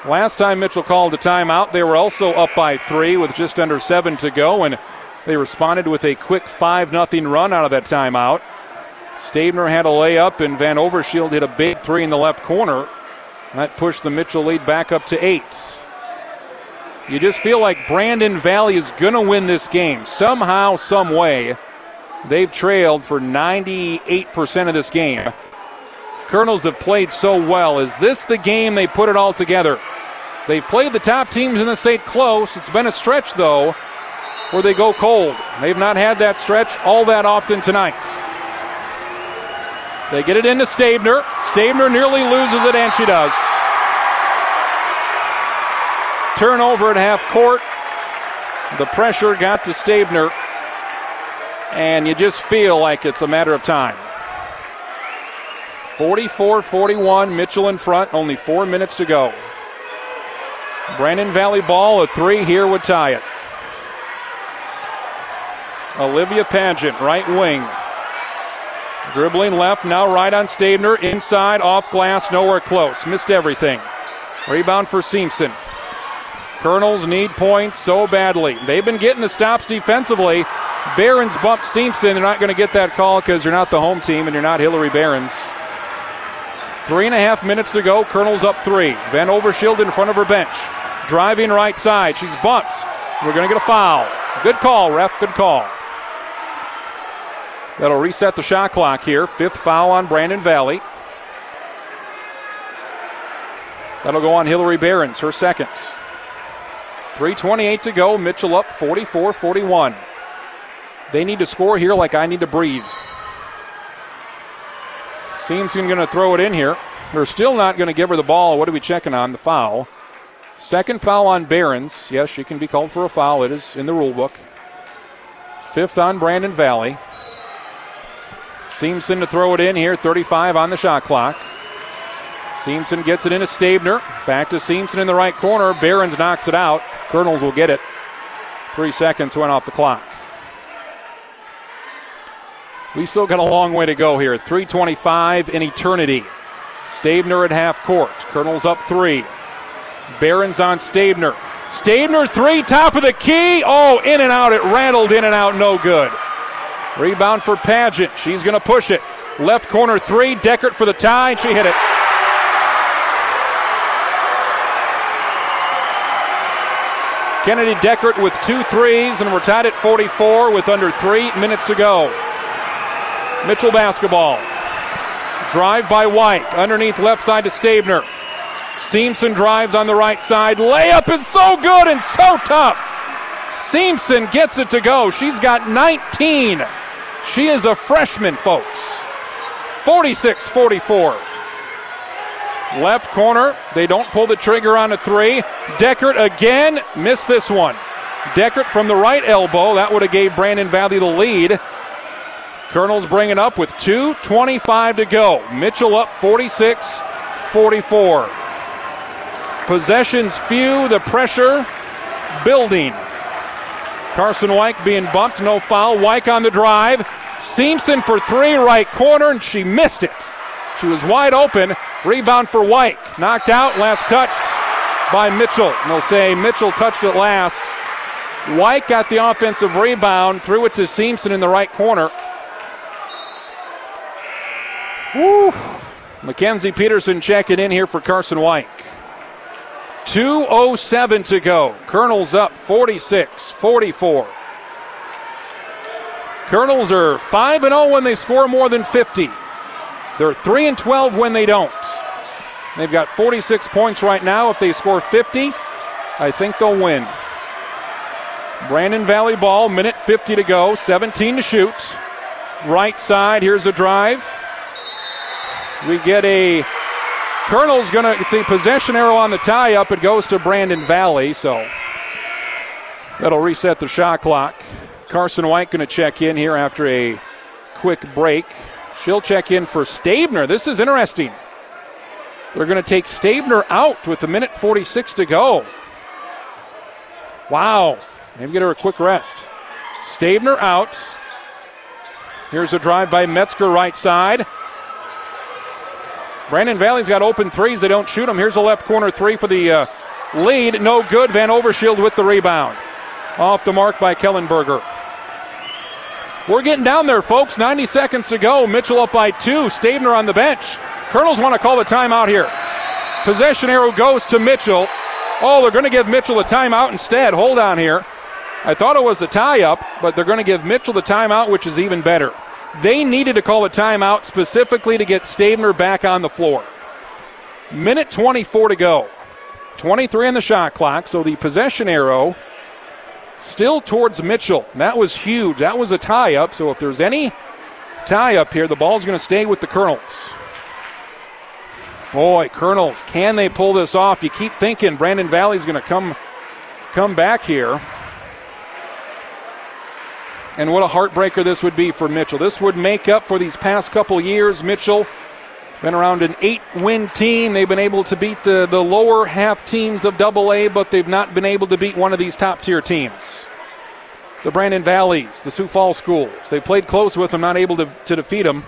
Last time Mitchell called a timeout, they were also up by three with just under seven to go, and they responded with a quick 5 0 run out of that timeout. Stabner had a layup, and Van Overshield hit a big three in the left corner. That pushed the Mitchell lead back up to eight. You just feel like Brandon Valley is going to win this game somehow, some way. They've trailed for 98% of this game. Kernels have played so well. Is this the game they put it all together? They've played the top teams in the state close. It's been a stretch, though, where they go cold. They've not had that stretch all that often tonight. They get it into Stabner. Stabner nearly loses it, and she does. Turnover at half court. The pressure got to Stabner, and you just feel like it's a matter of time. 44 41, Mitchell in front, only four minutes to go. Brandon Valley ball, a three here would tie it. Olivia Paget, right wing. Dribbling left, now right on Stabner. Inside, off glass, nowhere close. Missed everything. Rebound for Simpson. Kernels need points so badly. They've been getting the stops defensively. Behrens bumped Simpson. They're not going to get that call because you're not the home team and you're not Hillary Behrens. Three and a half minutes to go. Kernel's up three. Van Overshield in front of her bench. Driving right side. She's bumped. We're going to get a foul. Good call, ref. Good call. That'll reset the shot clock here. Fifth foul on Brandon Valley. That'll go on Hillary Behrens, her second. 3.28 to go. Mitchell up 44 41. They need to score here like I need to breathe. Simpson going to throw it in here. They're still not going to give her the ball. What are we checking on? The foul. Second foul on Behrens. Yes, she can be called for a foul. It is in the rule book. Fifth on Brandon Valley. Simpson to throw it in here. 35 on the shot clock. Simpson gets it into Stabner. Back to Simpson in the right corner. Behrens knocks it out. Kernels will get it. Three seconds went off the clock. We still got a long way to go here. 325 in eternity. Stabner at half court. Kernels up three. Behrens on Stabner. Stabner three, top of the key. Oh, in and out. It rattled in and out. No good. Rebound for Paget. She's going to push it. Left corner three. Deckert for the tie, she hit it. Kennedy Deckert with two threes, and we're tied at 44 with under three minutes to go. Mitchell basketball. Drive by White. Underneath left side to Stabner. Simpson drives on the right side. Layup is so good and so tough. Simpson gets it to go. She's got 19. She is a freshman, folks. 46 44. Left corner. They don't pull the trigger on a three. Deckert again. Missed this one. Deckert from the right elbow. That would have gave Brandon Valley the lead. Kernels bring it up with 2.25 to go. Mitchell up 46 44. Possessions few, the pressure building. Carson Weick being bumped, no foul. Weick on the drive. Simpson for three, right corner, and she missed it. She was wide open. Rebound for Weick. Knocked out, last touched by Mitchell. And they'll say Mitchell touched it last. White got the offensive rebound, threw it to Simpson in the right corner. Woo. Mackenzie Peterson checking in here for Carson White. 2.07 to go. Kernels up 46 44. Kernels are 5 0 when they score more than 50. They're 3 and 12 when they don't. They've got 46 points right now. If they score 50, I think they'll win. Brandon Valley ball, minute 50 to go, 17 to shoot. Right side, here's a drive. We get a Kernel's gonna it's a possession arrow on the tie up. It goes to Brandon Valley, so that'll reset the shot clock. Carson White gonna check in here after a quick break. She'll check in for Stabner. This is interesting. They're going to take Stabner out with a minute 46 to go. Wow. Maybe get her a quick rest. Stabner out. Here's a drive by Metzger right side. Brandon Valley's got open threes. They don't shoot them. Here's a left corner three for the uh, lead. No good. Van Overshield with the rebound. Off the mark by Kellenberger. We're getting down there, folks. 90 seconds to go. Mitchell up by two. Stabner on the bench. Kernels want to call the timeout here. Possession arrow goes to Mitchell. Oh, they're going to give Mitchell a timeout instead. Hold on here. I thought it was a tie up, but they're going to give Mitchell the timeout, which is even better. They needed to call a timeout specifically to get Stabner back on the floor. Minute 24 to go. 23 on the shot clock, so the possession arrow still towards Mitchell. That was huge. That was a tie up, so if there's any tie up here, the ball's going to stay with the Kernels. Boy, Kernels, can they pull this off? You keep thinking Brandon Valley's going to come come back here. And what a heartbreaker this would be for Mitchell. This would make up for these past couple years. Mitchell been around an eight win team. They've been able to beat the, the lower half teams of double A, but they've not been able to beat one of these top tier teams. The Brandon Valleys, the Sioux Falls schools. They played close with them, not able to, to defeat them.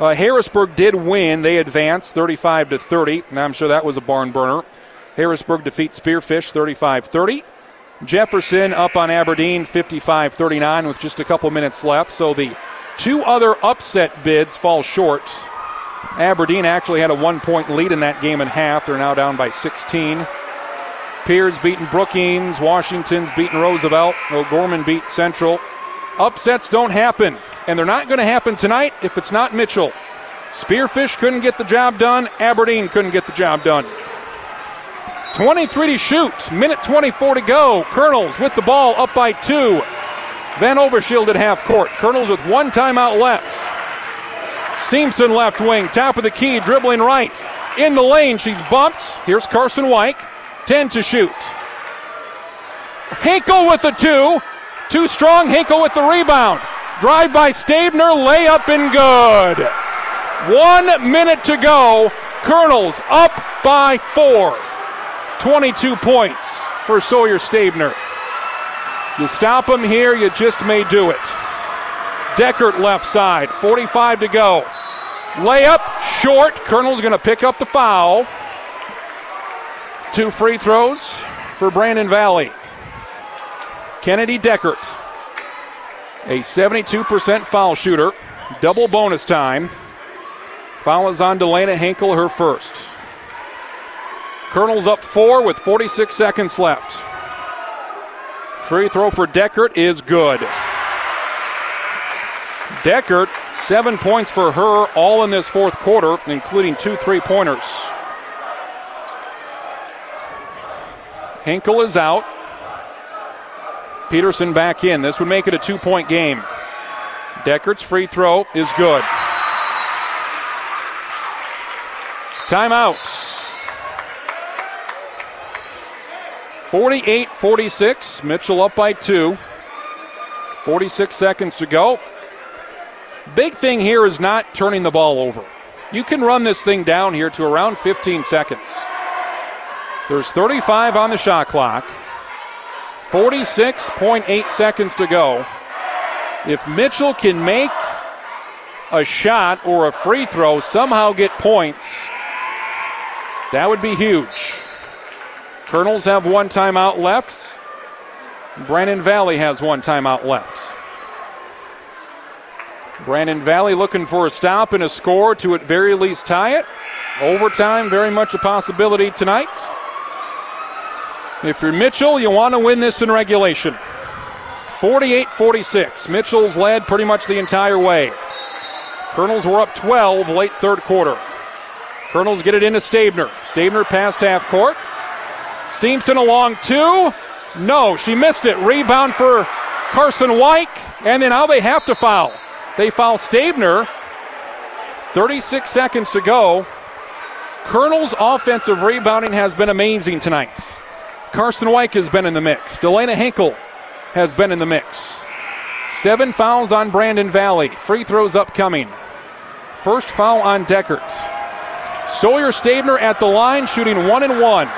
Uh, Harrisburg did win. They advanced 35 to 30. And I'm sure that was a barn burner. Harrisburg defeats Spearfish 35 30. Jefferson up on Aberdeen 55 39 with just a couple minutes left. So the two other upset bids fall short. Aberdeen actually had a one point lead in that game and half. They're now down by 16. Pierre's beating Brookings. Washington's beating Roosevelt. O'Gorman beat Central. Upsets don't happen, and they're not going to happen tonight if it's not Mitchell. Spearfish couldn't get the job done. Aberdeen couldn't get the job done. 23 to shoot. Minute 24 to go. Kernels with the ball up by two. Van Overshield at half court. Kernels with one timeout left. Simpson left wing. Top of the key. Dribbling right. In the lane. She's bumped. Here's Carson White. 10 to shoot. Hinkle with the two. Too strong. Hinkle with the rebound. Drive by Stabner. Layup and good. One minute to go. Kernels up by four. 22 points for Sawyer Stabner. You stop him here, you just may do it. Deckert left side, 45 to go. Layup short. Kernel's going to pick up the foul. Two free throws for Brandon Valley. Kennedy Deckert, a 72% foul shooter. Double bonus time. Foul is on Delana Henkel, her first. Kernels up four with 46 seconds left. Free throw for Deckert is good. Deckert, seven points for her, all in this fourth quarter, including two three pointers. Hinkle is out. Peterson back in. This would make it a two point game. Deckert's free throw is good. Timeout. 48 46. Mitchell up by two. 46 seconds to go. Big thing here is not turning the ball over. You can run this thing down here to around 15 seconds. There's 35 on the shot clock, 46.8 seconds to go. If Mitchell can make a shot or a free throw, somehow get points, that would be huge. Kernels have one timeout left. Brandon Valley has one timeout left. Brandon Valley looking for a stop and a score to at very least tie it. Overtime, very much a possibility tonight. If you're Mitchell, you want to win this in regulation. 48 46. Mitchell's led pretty much the entire way. Kernels were up 12 late third quarter. Kernels get it into Stabner. Stabner past half court. Simpson along two. No, she missed it. Rebound for Carson White. And then now they have to foul. They foul Stabner. 36 seconds to go. Kernel's offensive rebounding has been amazing tonight. Carson White has been in the mix. Delana Hinkle has been in the mix. Seven fouls on Brandon Valley. Free throws upcoming. First foul on Deckert. Sawyer Stabner at the line, shooting one and one.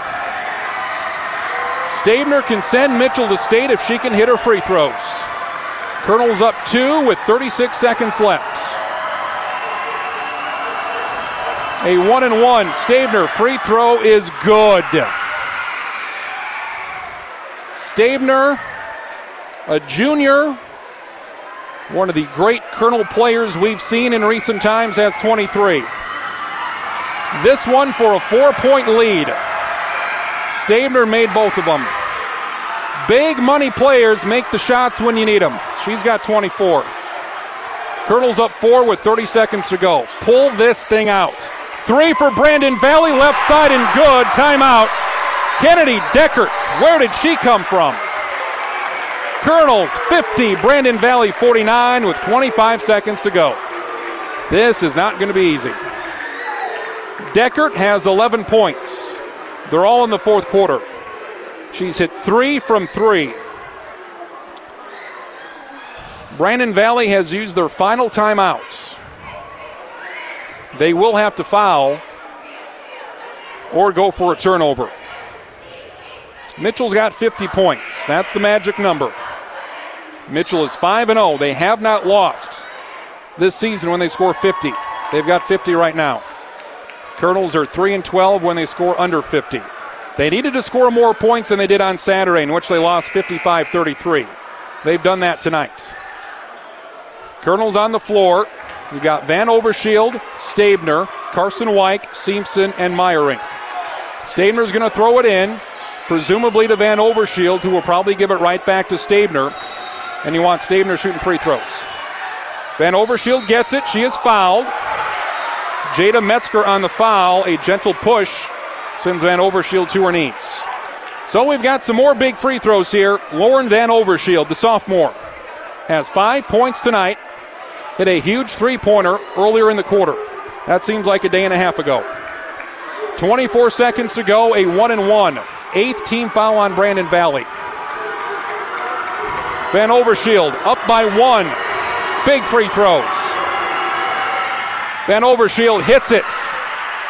Stabner can send Mitchell to state if she can hit her free throws. Kernel's up two with 36 seconds left. A one and one. Stabner free throw is good. Stabner, a junior, one of the great Kernel players we've seen in recent times, has 23. This one for a four point lead. Stabner made both of them. Big money players make the shots when you need them. She's got 24. Kernel's up four with 30 seconds to go. Pull this thing out. Three for Brandon Valley, left side and good. Timeout. Kennedy Deckert. Where did she come from? Kernels 50, Brandon Valley 49 with 25 seconds to go. This is not going to be easy. Deckert has 11 points. They're all in the fourth quarter. She's hit three from three. Brandon Valley has used their final timeouts. They will have to foul or go for a turnover. Mitchell's got 50 points. That's the magic number. Mitchell is 5 and 0. They have not lost this season when they score 50. They've got 50 right now. Kernels are 3 and 12 when they score under 50. They needed to score more points than they did on Saturday, in which they lost 55 33. They've done that tonight. Kernels on the floor. You've got Van Overshield, Stabner, Carson White, Simpson, and Meyering. Stabner's going to throw it in, presumably to Van Overshield, who will probably give it right back to Stabner. And you want Stabner shooting free throws. Van Overshield gets it. She is fouled. Jada Metzger on the foul. A gentle push sends Van Overshield to her knees. So we've got some more big free throws here. Lauren Van Overshield, the sophomore, has five points tonight. Hit a huge three pointer earlier in the quarter. That seems like a day and a half ago. 24 seconds to go, a one and one. Eighth team foul on Brandon Valley. Van Overshield up by one. Big free throws. Van Overshield hits it.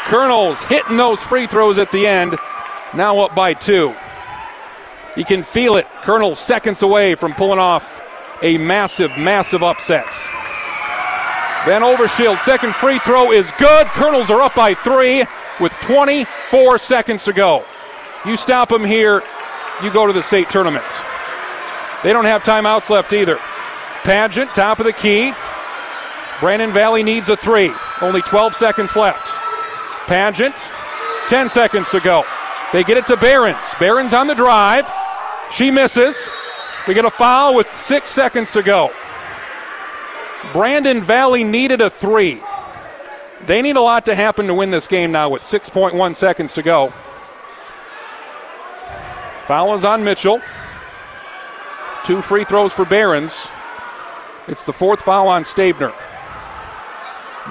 Kernels hitting those free throws at the end. Now up by two. You can feel it. Kernel seconds away from pulling off a massive, massive upset. Van Overshield, second free throw is good. Kernels are up by three with 24 seconds to go. You stop them here, you go to the state tournament. They don't have timeouts left either. Paget, top of the key. Brandon Valley needs a three. Only 12 seconds left. Paget, 10 seconds to go. They get it to Behrens. Behrens on the drive. She misses. We get a foul with six seconds to go. Brandon Valley needed a three. They need a lot to happen to win this game now with 6.1 seconds to go. Foul is on Mitchell. Two free throws for Behrens. It's the fourth foul on Stabner.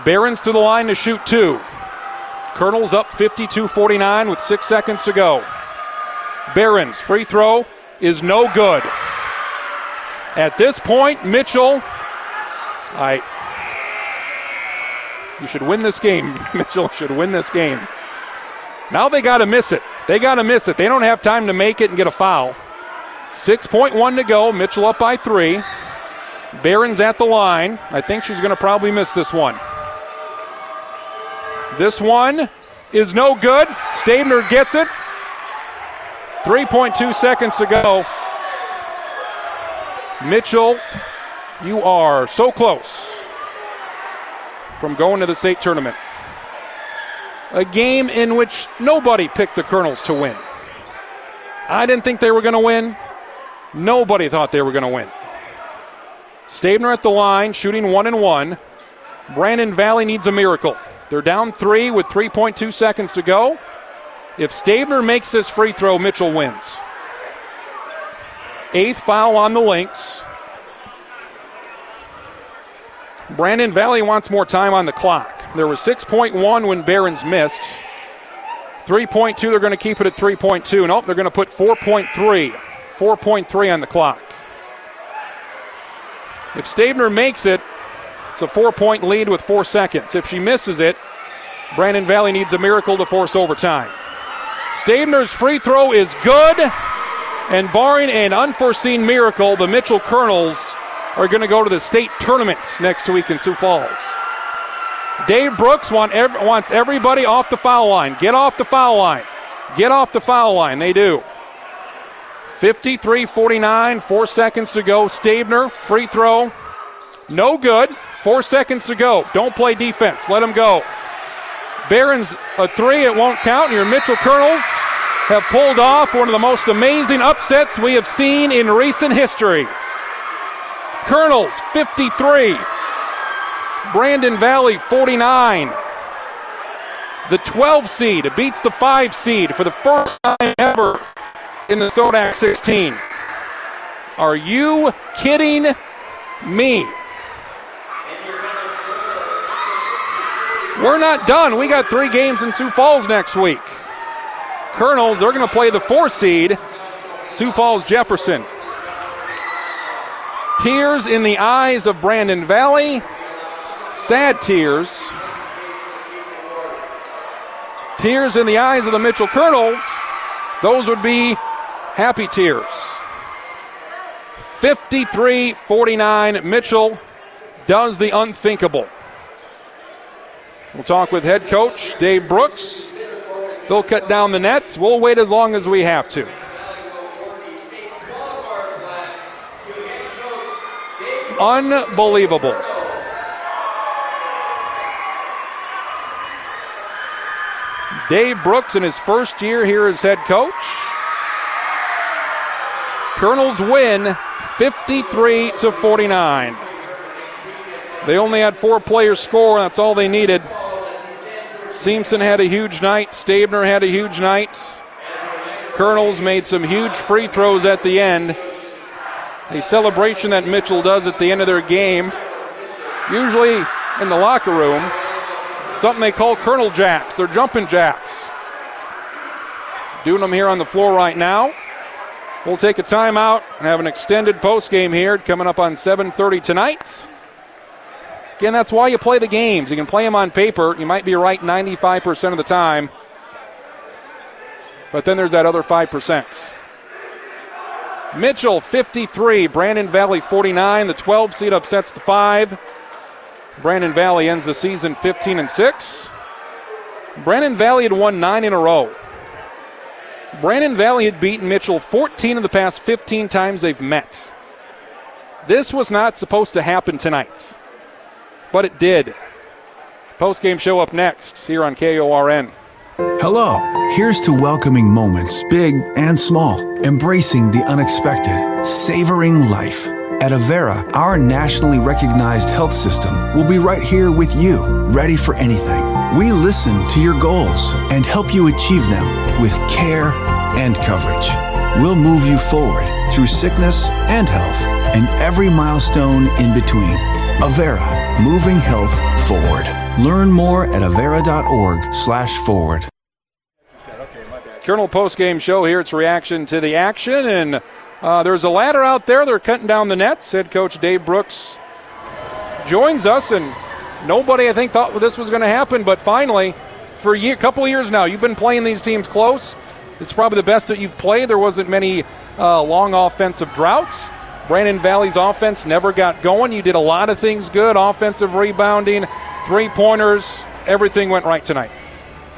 Behrens to the line to shoot two. Kernel's up 52 49 with six seconds to go. Behrens, free throw is no good. At this point, Mitchell, I You should win this game. <laughs> Mitchell should win this game. Now they got to miss it. They got to miss it. They don't have time to make it and get a foul. 6.1 to go. Mitchell up by three. Behrens at the line. I think she's going to probably miss this one. This one is no good. Stabner gets it. 3.2 seconds to go. Mitchell, you are so close from going to the state tournament. A game in which nobody picked the Kernels to win. I didn't think they were going to win. Nobody thought they were going to win. Stabner at the line, shooting one and one. Brandon Valley needs a miracle. They're down three with 3.2 seconds to go. If Stabner makes this free throw, Mitchell wins. Eighth foul on the Lynx. Brandon Valley wants more time on the clock. There was 6.1 when Behrens missed. 3.2, they're going to keep it at 3.2. Nope, they're going to put 4.3. 4.3 on the clock. If Stabner makes it, it's a four point lead with four seconds. If she misses it, Brandon Valley needs a miracle to force overtime. Stabner's free throw is good, and barring an unforeseen miracle, the Mitchell Kernels are going to go to the state tournament next week in Sioux Falls. Dave Brooks want ev- wants everybody off the foul line. Get off the foul line. Get off the foul line. They do. 53 49, four seconds to go. Stabner, free throw. No good. Four seconds to go. Don't play defense. Let them go. Behrens a three. It won't count. Your Mitchell Kernels have pulled off one of the most amazing upsets we have seen in recent history. Kernels 53. Brandon Valley 49. The 12 seed beats the 5 seed for the first time ever in the SoDAK 16. Are you kidding me? We're not done. We got three games in Sioux Falls next week. Kernels, they're going to play the four seed, Sioux Falls Jefferson. Tears in the eyes of Brandon Valley. Sad tears. Tears in the eyes of the Mitchell Kernels. Those would be happy tears. 53 49. Mitchell does the unthinkable. We'll talk with head coach Dave Brooks. They'll cut down the nets. We'll wait as long as we have to. Unbelievable. Dave Brooks in his first year here as head coach. Kernels win 53 to 49. They only had four players score, that's all they needed. Simpson had a huge night, Stabner had a huge night. Kernels made some huge free throws at the end. A celebration that Mitchell does at the end of their game, usually in the locker room, something they call Kernel Jacks. They're jumping jacks. Doing them here on the floor right now. We'll take a timeout and have an extended post game here coming up on 7:30 tonight. Again, that's why you play the games. You can play them on paper. You might be right 95% of the time. But then there's that other 5%. Mitchell 53, Brandon Valley 49. The 12 seed upsets the 5. Brandon Valley ends the season 15 and 6. Brandon Valley had won 9 in a row. Brandon Valley had beaten Mitchell 14 of the past 15 times they've met. This was not supposed to happen tonight, but it did. Post game show up next here on KORN. Hello. Here's to welcoming moments, big and small, embracing the unexpected, savoring life. At Avera, our nationally recognized health system will be right here with you, ready for anything. We listen to your goals and help you achieve them with care and coverage. We'll move you forward through sickness and health and every milestone in between. Avera, moving health forward. Learn more at avera.org slash forward. Kernel post game show here. It's reaction to the action, and uh, there's a ladder out there. They're cutting down the nets. Head coach Dave Brooks joins us, and nobody, I think, thought this was going to happen, but finally, for a year, couple years now, you've been playing these teams close. It's probably the best that you've played. There wasn't many uh, long offensive droughts. Brandon Valley's offense never got going. You did a lot of things good offensive rebounding, three pointers, everything went right tonight.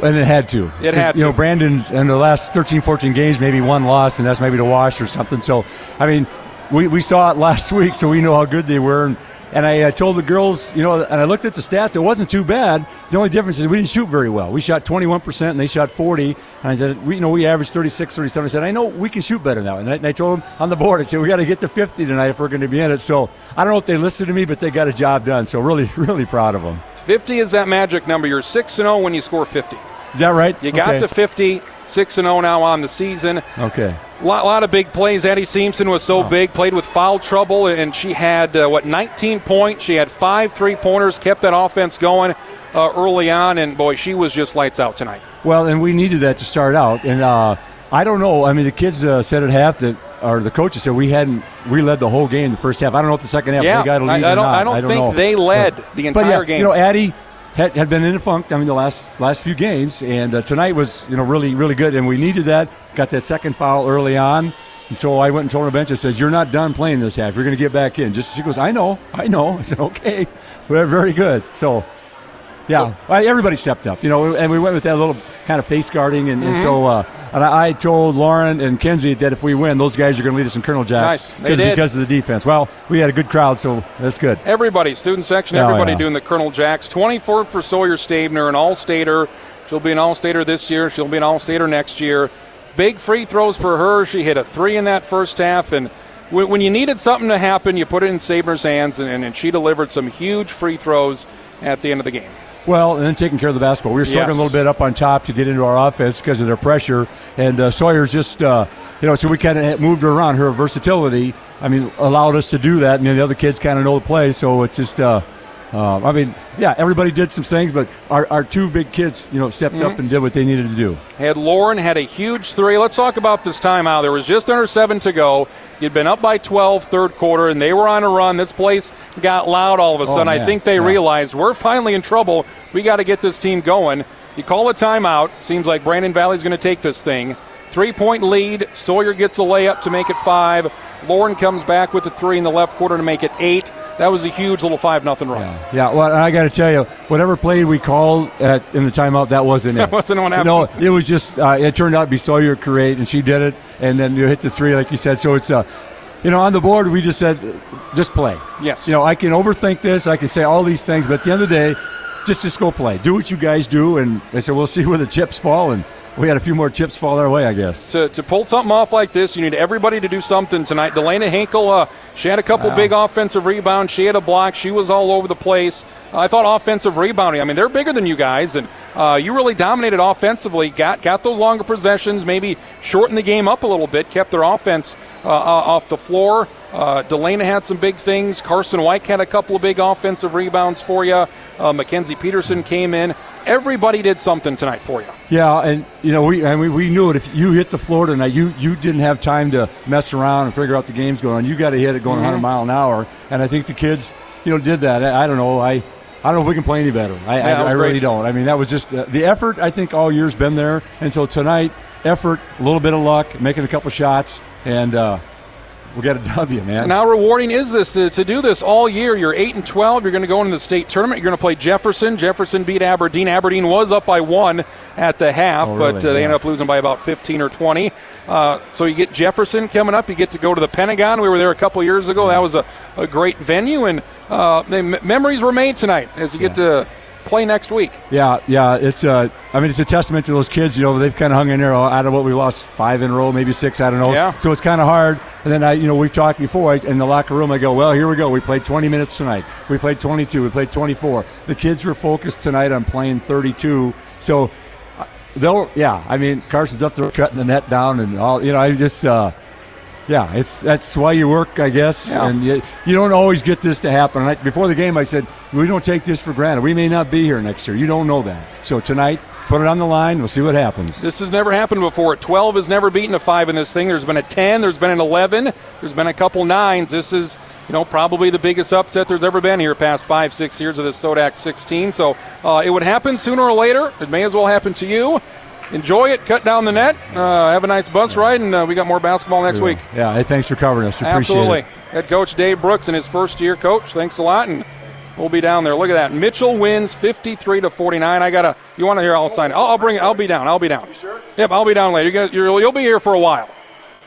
And it had to. It had to. You know, to. Brandon's in the last 13, 14 games, maybe one loss, and that's maybe the wash or something. So, I mean, we, we saw it <laughs> last week, so we know how good they were. And, and I uh, told the girls, you know, and I looked at the stats, it wasn't too bad. The only difference is we didn't shoot very well. We shot 21%, and they shot 40. And I said, we, you know, we averaged 36, 37. I said, I know we can shoot better now. And I, and I told them on the board, I said, we got to get to 50 tonight if we're going to be in it. So I don't know if they listened to me, but they got a job done. So really, <laughs> really proud of them. 50 is that magic number. You're 6 0 when you score 50. Is that right? You got Okay. to 50, 6 0 now on the season. Okay. A lot, lot of big plays. Addie Simpson was Oh. so big, played with foul trouble, and she had, uh, what, 19 points. She had five three pointers, kept that offense going uh, early on, and boy, she was just lights out tonight. Well, and we needed that to start out. And uh, I don't know. I mean, the kids uh, said at half that, or the coaches said we hadn't. We led the whole game the first half. I don't know if the second half Yeah, they got a I- lead I or don't- not. I don't think know. they led But- the but entire yeah, game. You know, Addie had, had been in the funk. I mean, the last last few games, and uh, tonight was you know really really good, and we needed that. Got that second foul early on. And so I went and told her bench. I said, "You're not done playing this half. You're going to get back in." Just she goes, "I know, I know." <laughs> I said, "Okay, we're very good." So yeah, I- everybody stepped up, you know, and we went with that little kind of face guarding, and, and Mhm. so uh, and I, I told Lauren and Kenzie that if we win, those guys are going to lead us in Kernel Nice. Jacks They because, of the defense. Well, we had a good crowd, so that's good. Everybody, student section, Oh, everybody yeah. doing the Kernel Jacks. 24th for Sawyer Stabner, an All-Stater. She'll be an All-Stater this year. She'll be an All-Stater next year. Big free throws for her. She hit a three in that first half, and when, when you needed something to happen, you put it in Saber's hands, and, and she delivered some huge free throws at the end of the game. Well, and then taking care of the basketball. We were struggling Yes. a little bit up on top to get into our offense because of their pressure, and uh, Sawyer's just, uh, you know, so we kind of moved her around. Her versatility, I mean, allowed us to do that, and then the other kids kind of know the play, so it's just. Uh, uh, I mean, yeah, everybody did some things, but our, our two big kids, you know, stepped up Mhm. and did what they needed to do. Had Lauren had a huge three. Let's talk about this timeout. There was just under seven to go. You'd been up by 12 third quarter, and they were on a run. This place got loud all of a Oh, sudden. I think they Yeah. realized we're finally in trouble. We got to get this team going. You call a timeout. Seems like Brandon Valley's going to take this thing. Three point lead. Sawyer gets a layup to make it five. Lauren comes back with a three in the left quarter to make it eight. That was a huge little five nothing run. Yeah, well, I got to tell you, whatever play we called at, in the timeout, that wasn't <laughs> it. That wasn't what happened. No, it was just uh, it turned out to be Sawyer create, and she did it, and then you hit the three like you said. So it's uh, you know, on the board we just said, just play. Yes. You know, I can overthink this, I can say all these things, but at the end of the day, just just go play, do what you guys do, and they said we'll see where the chips fall, and we had a few more chips fall our way, I guess. to, to pull something off like this, you need everybody to do something tonight. Delana Hinkle, uh, she had a couple Wow. big offensive rebounds. She had a block. She was all over the place. I thought offensive rebounding. I mean, they're bigger than you guys, and uh, you really dominated offensively. Got got those longer possessions. Maybe shortened the game up a little bit. Kept their offense uh, uh, off the floor. Uh, Delana had some big things. Carson White had a couple of big offensive rebounds for you. Uh, Mackenzie Peterson came in. Everybody did something tonight for you. Yeah, and you know we and we, we knew it. If you hit the floor tonight, you you didn't have time to mess around and figure out the game's going on. You got to hit it going Mhm. 100 mile an hour, and I think the kids, you know, did that. I, I don't know. I I don't know if we can play any better. I, Yeah, I, I really don't. I mean, that was just uh, the effort. I think all year's been there, and so tonight, effort, a little bit of luck, making a couple shots, and uh, we got a W, man. And how rewarding is this uh, to do this all year? You're eight and twelve. You're going to go into the state tournament. You're going to play Jefferson. Jefferson beat Aberdeen. Aberdeen was up by one at the half, Oh, but uh, they Yeah. ended up losing by about 15 or 20. Uh, so you get Jefferson coming up. You get to go to the Pentagon. We were there a couple years ago. That was a, a great venue, and uh, the m- memories were made tonight as you get to play next week. Yeah, yeah, it's uh, I mean, it's a testament to those kids. You know, they've kind of hung in there out of what we lost five in a row, maybe six. I don't know. Yeah. So it's kind of hard. And then I, you know, we've talked before I, in the locker room. I go, well, here we go. We played 20 minutes tonight. We played 22. We played 24. The kids were focused tonight on playing 32. So uh, they'll, yeah. I mean, Carson's up there cutting the net down and all. You know, I just. Uh, yeah, it's that's why you work, I guess, Yeah. and you, you don't always get this to happen. And I, before the game, I said we don't take this for granted. We may not be here next year. You don't know that. So tonight, put it on the line. We'll see what happens. This has never happened before. 12 has never beaten a 5 in this thing. There's been a 10, there's been an 11, there's been a couple nines. This is you know, probably the biggest upset there's ever been here past five, six years of the SoDAK 16. So uh, it would happen sooner or later. It may as well happen to you. Enjoy it, cut down the net, uh, have a nice bus ride, and uh, we got more basketball next yeah. week. Yeah, hey, thanks for covering us. Appreciate Absolutely. it. Head coach Dave Brooks and his first year coach. Thanks a lot, and we'll be down there. Look at that. Mitchell wins 53 to 49. I gotta. You want to hear? I'll sign it. I'll, I'll, bring it. I'll be down. I'll be down. You sure? Yep, I'll be down later. You will you'll be here for a while,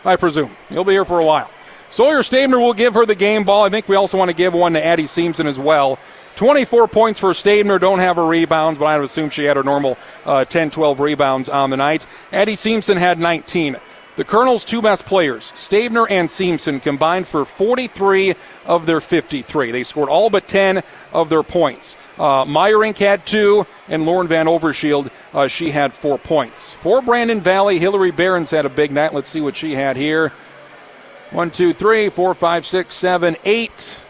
I presume. You'll be here for a while. Sawyer Stabner will give her the game ball. I think we also want to give one to Addie Simpson as well. 24 points for Stabner. Don't have her rebounds, but I would assume she had her normal uh, 10, 12 rebounds on the night. Addie Simpson had 19. The Kernels' two best players, Stabner and Simpson, combined for 43 of their 53. They scored all but 10 of their points. Uh, Meyerink had two, and Lauren Van Overshield, uh, she had four points. For Brandon Valley, Hillary Behrens had a big night. Let's see what she had here. One, two, three, four, five, six, seven, eight.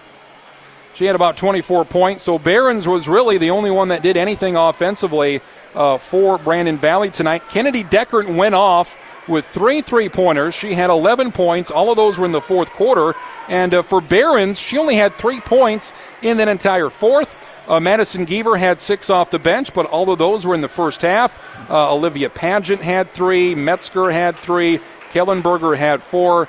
She had about 24 points. So Behrens was really the only one that did anything offensively uh, for Brandon Valley tonight. Kennedy Deckert went off with three three pointers. She had 11 points. All of those were in the fourth quarter. And uh, for Behrens, she only had three points in that entire fourth. Uh, Madison Geaver had six off the bench, but all of those were in the first half. Uh, Olivia Paget had three. Metzger had three. Kellenberger had four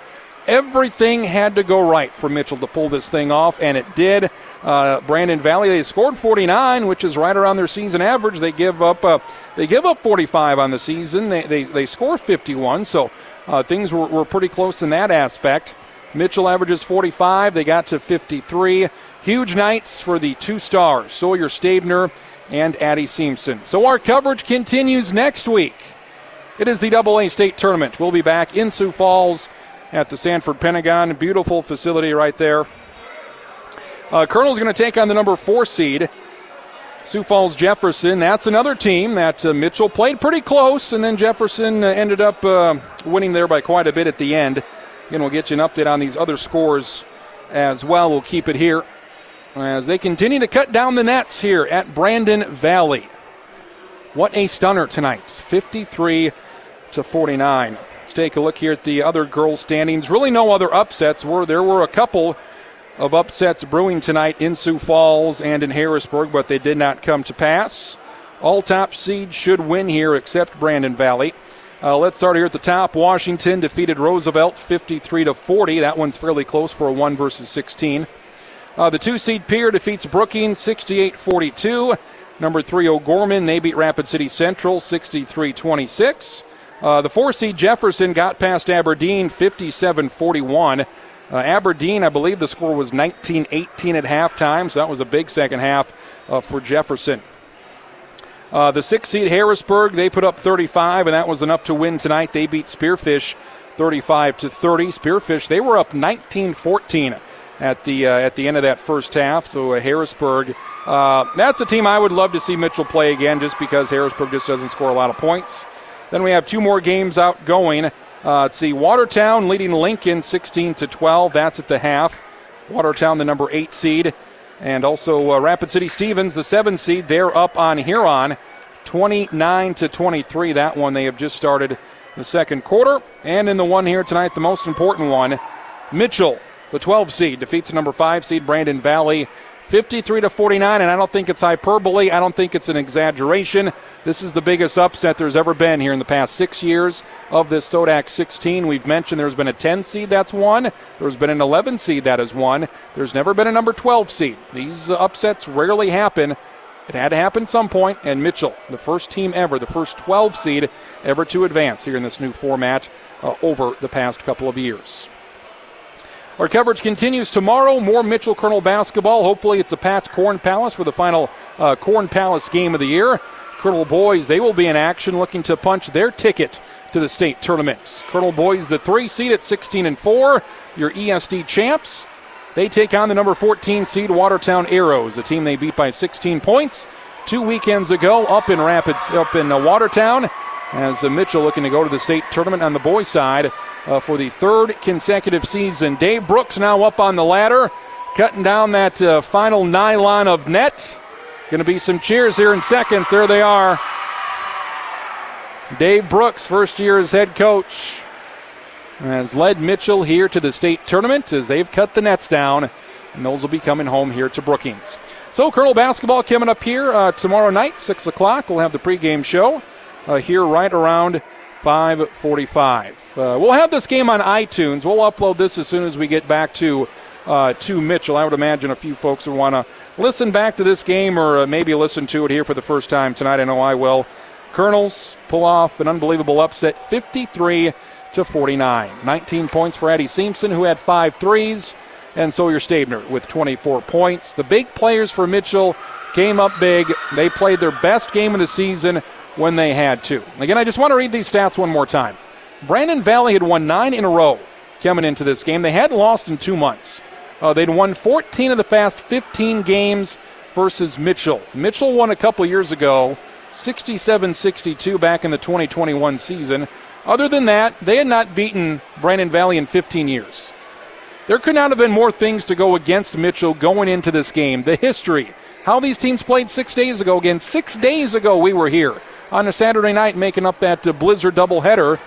everything had to go right for Mitchell to pull this thing off, and it did. Uh, Brandon Valley they scored 49, which is right around their season average. They give up uh, they give up 45 on the season. They they, they score 51, so uh, things were, were pretty close in that aspect. Mitchell averages 45. They got to 53. Huge nights for the two stars, Sawyer Stabner and Addie Simpson. So our coverage continues next week. It is the Double A State Tournament. We'll be back in Sioux Falls at the Sanford Pentagon. Beautiful facility right there. Uh, Kernel's going to take on the number four seed, Sioux Falls Jefferson. That's another team that uh, Mitchell played pretty close, and then Jefferson uh, ended up uh, winning there by quite a bit at the end. Again, we'll get you an update on these other scores as well. We'll keep it here as they continue to cut down the nets here at Brandon Valley. What a stunner tonight 53 to 49. Let's take a look here at the other girls' standings. Really, no other upsets. Were there were a couple of upsets brewing tonight in Sioux Falls and in Harrisburg, but they did not come to pass. All top seeds should win here, except Brandon Valley. Uh, let's start here at the top. Washington defeated Roosevelt 53 to 40. That one's fairly close for a one versus 16. Uh, the two seed Pierre defeats Brookings 68 42. Number three O'Gorman they beat Rapid City Central 63 26. Uh, the four seed Jefferson got past Aberdeen 57 41. Uh, Aberdeen, I believe the score was 19 18 at halftime, so that was a big second half uh, for Jefferson. Uh, the six seed Harrisburg, they put up 35, and that was enough to win tonight. They beat Spearfish 35 to 30. Spearfish, they were up 19 14 at the uh, at the end of that first half. So uh, Harrisburg, uh, that's a team I would love to see Mitchell play again, just because Harrisburg just doesn't score a lot of points. Then we have two more games out going. Uh, let's see, Watertown leading Lincoln 16 to 12. That's at the half. Watertown, the number eight seed, and also uh, Rapid City Stevens, the seven seed. They're up on Huron, 29 to 23. That one they have just started the second quarter. And in the one here tonight, the most important one, Mitchell, the 12 seed, defeats the number five seed Brandon Valley 53 to 49, and I don't think it's hyperbole. I don't think it's an exaggeration. This is the biggest upset there's ever been here in the past six years of this SoDAK 16. We've mentioned there's been a 10 seed that's won. There's been an 11 seed that has won. There's never been a number 12 seed. These upsets rarely happen. It had to happen at some point, and Mitchell, the first team ever, the first 12 seed ever to advance here in this new format uh, over the past couple of years. Our coverage continues tomorrow. More Mitchell Kernel basketball. Hopefully, it's a packed Corn Palace for the final uh, Corn Palace game of the year. Kernel Boys, they will be in action looking to punch their ticket to the state tournament. Kernel Boys, the three seed at 16 and 4, your ESD champs. They take on the number 14 seed Watertown Arrows, a team they beat by 16 points two weekends ago up in Rapids, up in uh, Watertown. As uh, Mitchell looking to go to the state tournament on the boys' side uh, for the third consecutive season. Dave Brooks now up on the ladder, cutting down that uh, final nylon of net. Going to be some cheers here in seconds. There they are. Dave Brooks, first year as head coach, has led Mitchell here to the state tournament as they've cut the nets down and those will be coming home here to Brookings. So, Kernel basketball coming up here uh, tomorrow night, 6 o'clock. We'll have the pregame show uh, here right around 545. Uh, we'll have this game on iTunes. We'll upload this as soon as we get back to uh, to Mitchell. I would imagine a few folks would want to listen back to this game or uh, maybe listen to it here for the first time tonight. I know I will. Kernels pull off an unbelievable upset, 53 to 49. 19 points for Addie Simpson, who had five threes, and Sawyer Stabner with 24 points. The big players for Mitchell came up big. They played their best game of the season when they had to. Again, I just want to read these stats one more time. Brandon Valley had won nine in a row coming into this game. They hadn't lost in two months. Uh, they'd won 14 of the past 15 games versus Mitchell. Mitchell won a couple years ago, 67 62 back in the 2021 season. Other than that, they had not beaten Brandon Valley in 15 years. There could not have been more things to go against Mitchell going into this game. The history, how these teams played six days ago. Again, six days ago we were here on a Saturday night making up that uh, Blizzard doubleheader.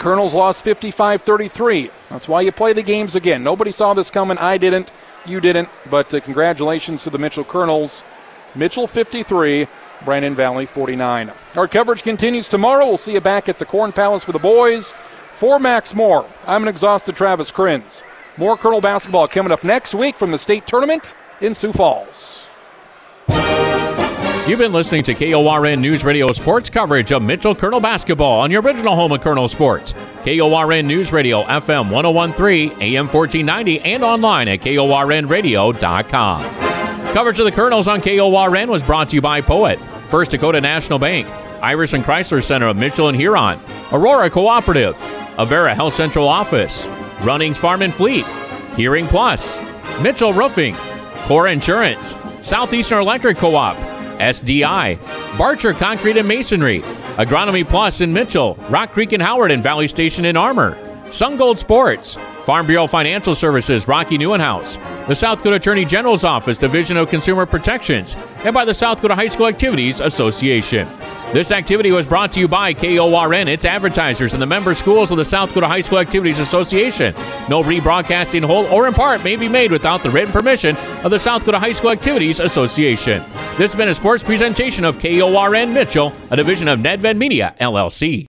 Kernels lost 55 33. That's why you play the games again. Nobody saw this coming. I didn't. You didn't. But uh, congratulations to the Mitchell Colonels. Mitchell 53, Brandon Valley 49. Our coverage continues tomorrow. We'll see you back at the Corn Palace for the boys. For Max Moore, I'm an exhausted Travis Crins. More Kernel basketball coming up next week from the state tournament in Sioux Falls. You've been listening to KORN News Radio sports coverage of Mitchell Kernel basketball on your original home of Kernel Sports. KORN News Radio, FM 1013, AM 1490, and online at KORNradio.com. Coverage of the Kernels on KORN was brought to you by Poet, First Dakota National Bank, Iverson Chrysler Center of Mitchell and Huron, Aurora Cooperative, Avera Health Central Office, Runnings Farm and Fleet, Hearing Plus, Mitchell Roofing, Core Insurance, Southeastern Electric Co-op, SDI, Barcher Concrete and Masonry, Agronomy Plus in Mitchell, Rock Creek and Howard, and Valley Station in Armour, Sungold Sports, Farm Bureau Financial Services, Rocky Newenhouse, the South Dakota Attorney General's Office, Division of Consumer Protections, and by the South Dakota High School Activities Association. This activity was brought to you by KORN, its advertisers, and the member schools of the South Dakota High School Activities Association. No rebroadcasting in whole or in part may be made without the written permission of the South Dakota High School Activities Association. This has been a sports presentation of KORN Mitchell, a division of Nedved Media, LLC.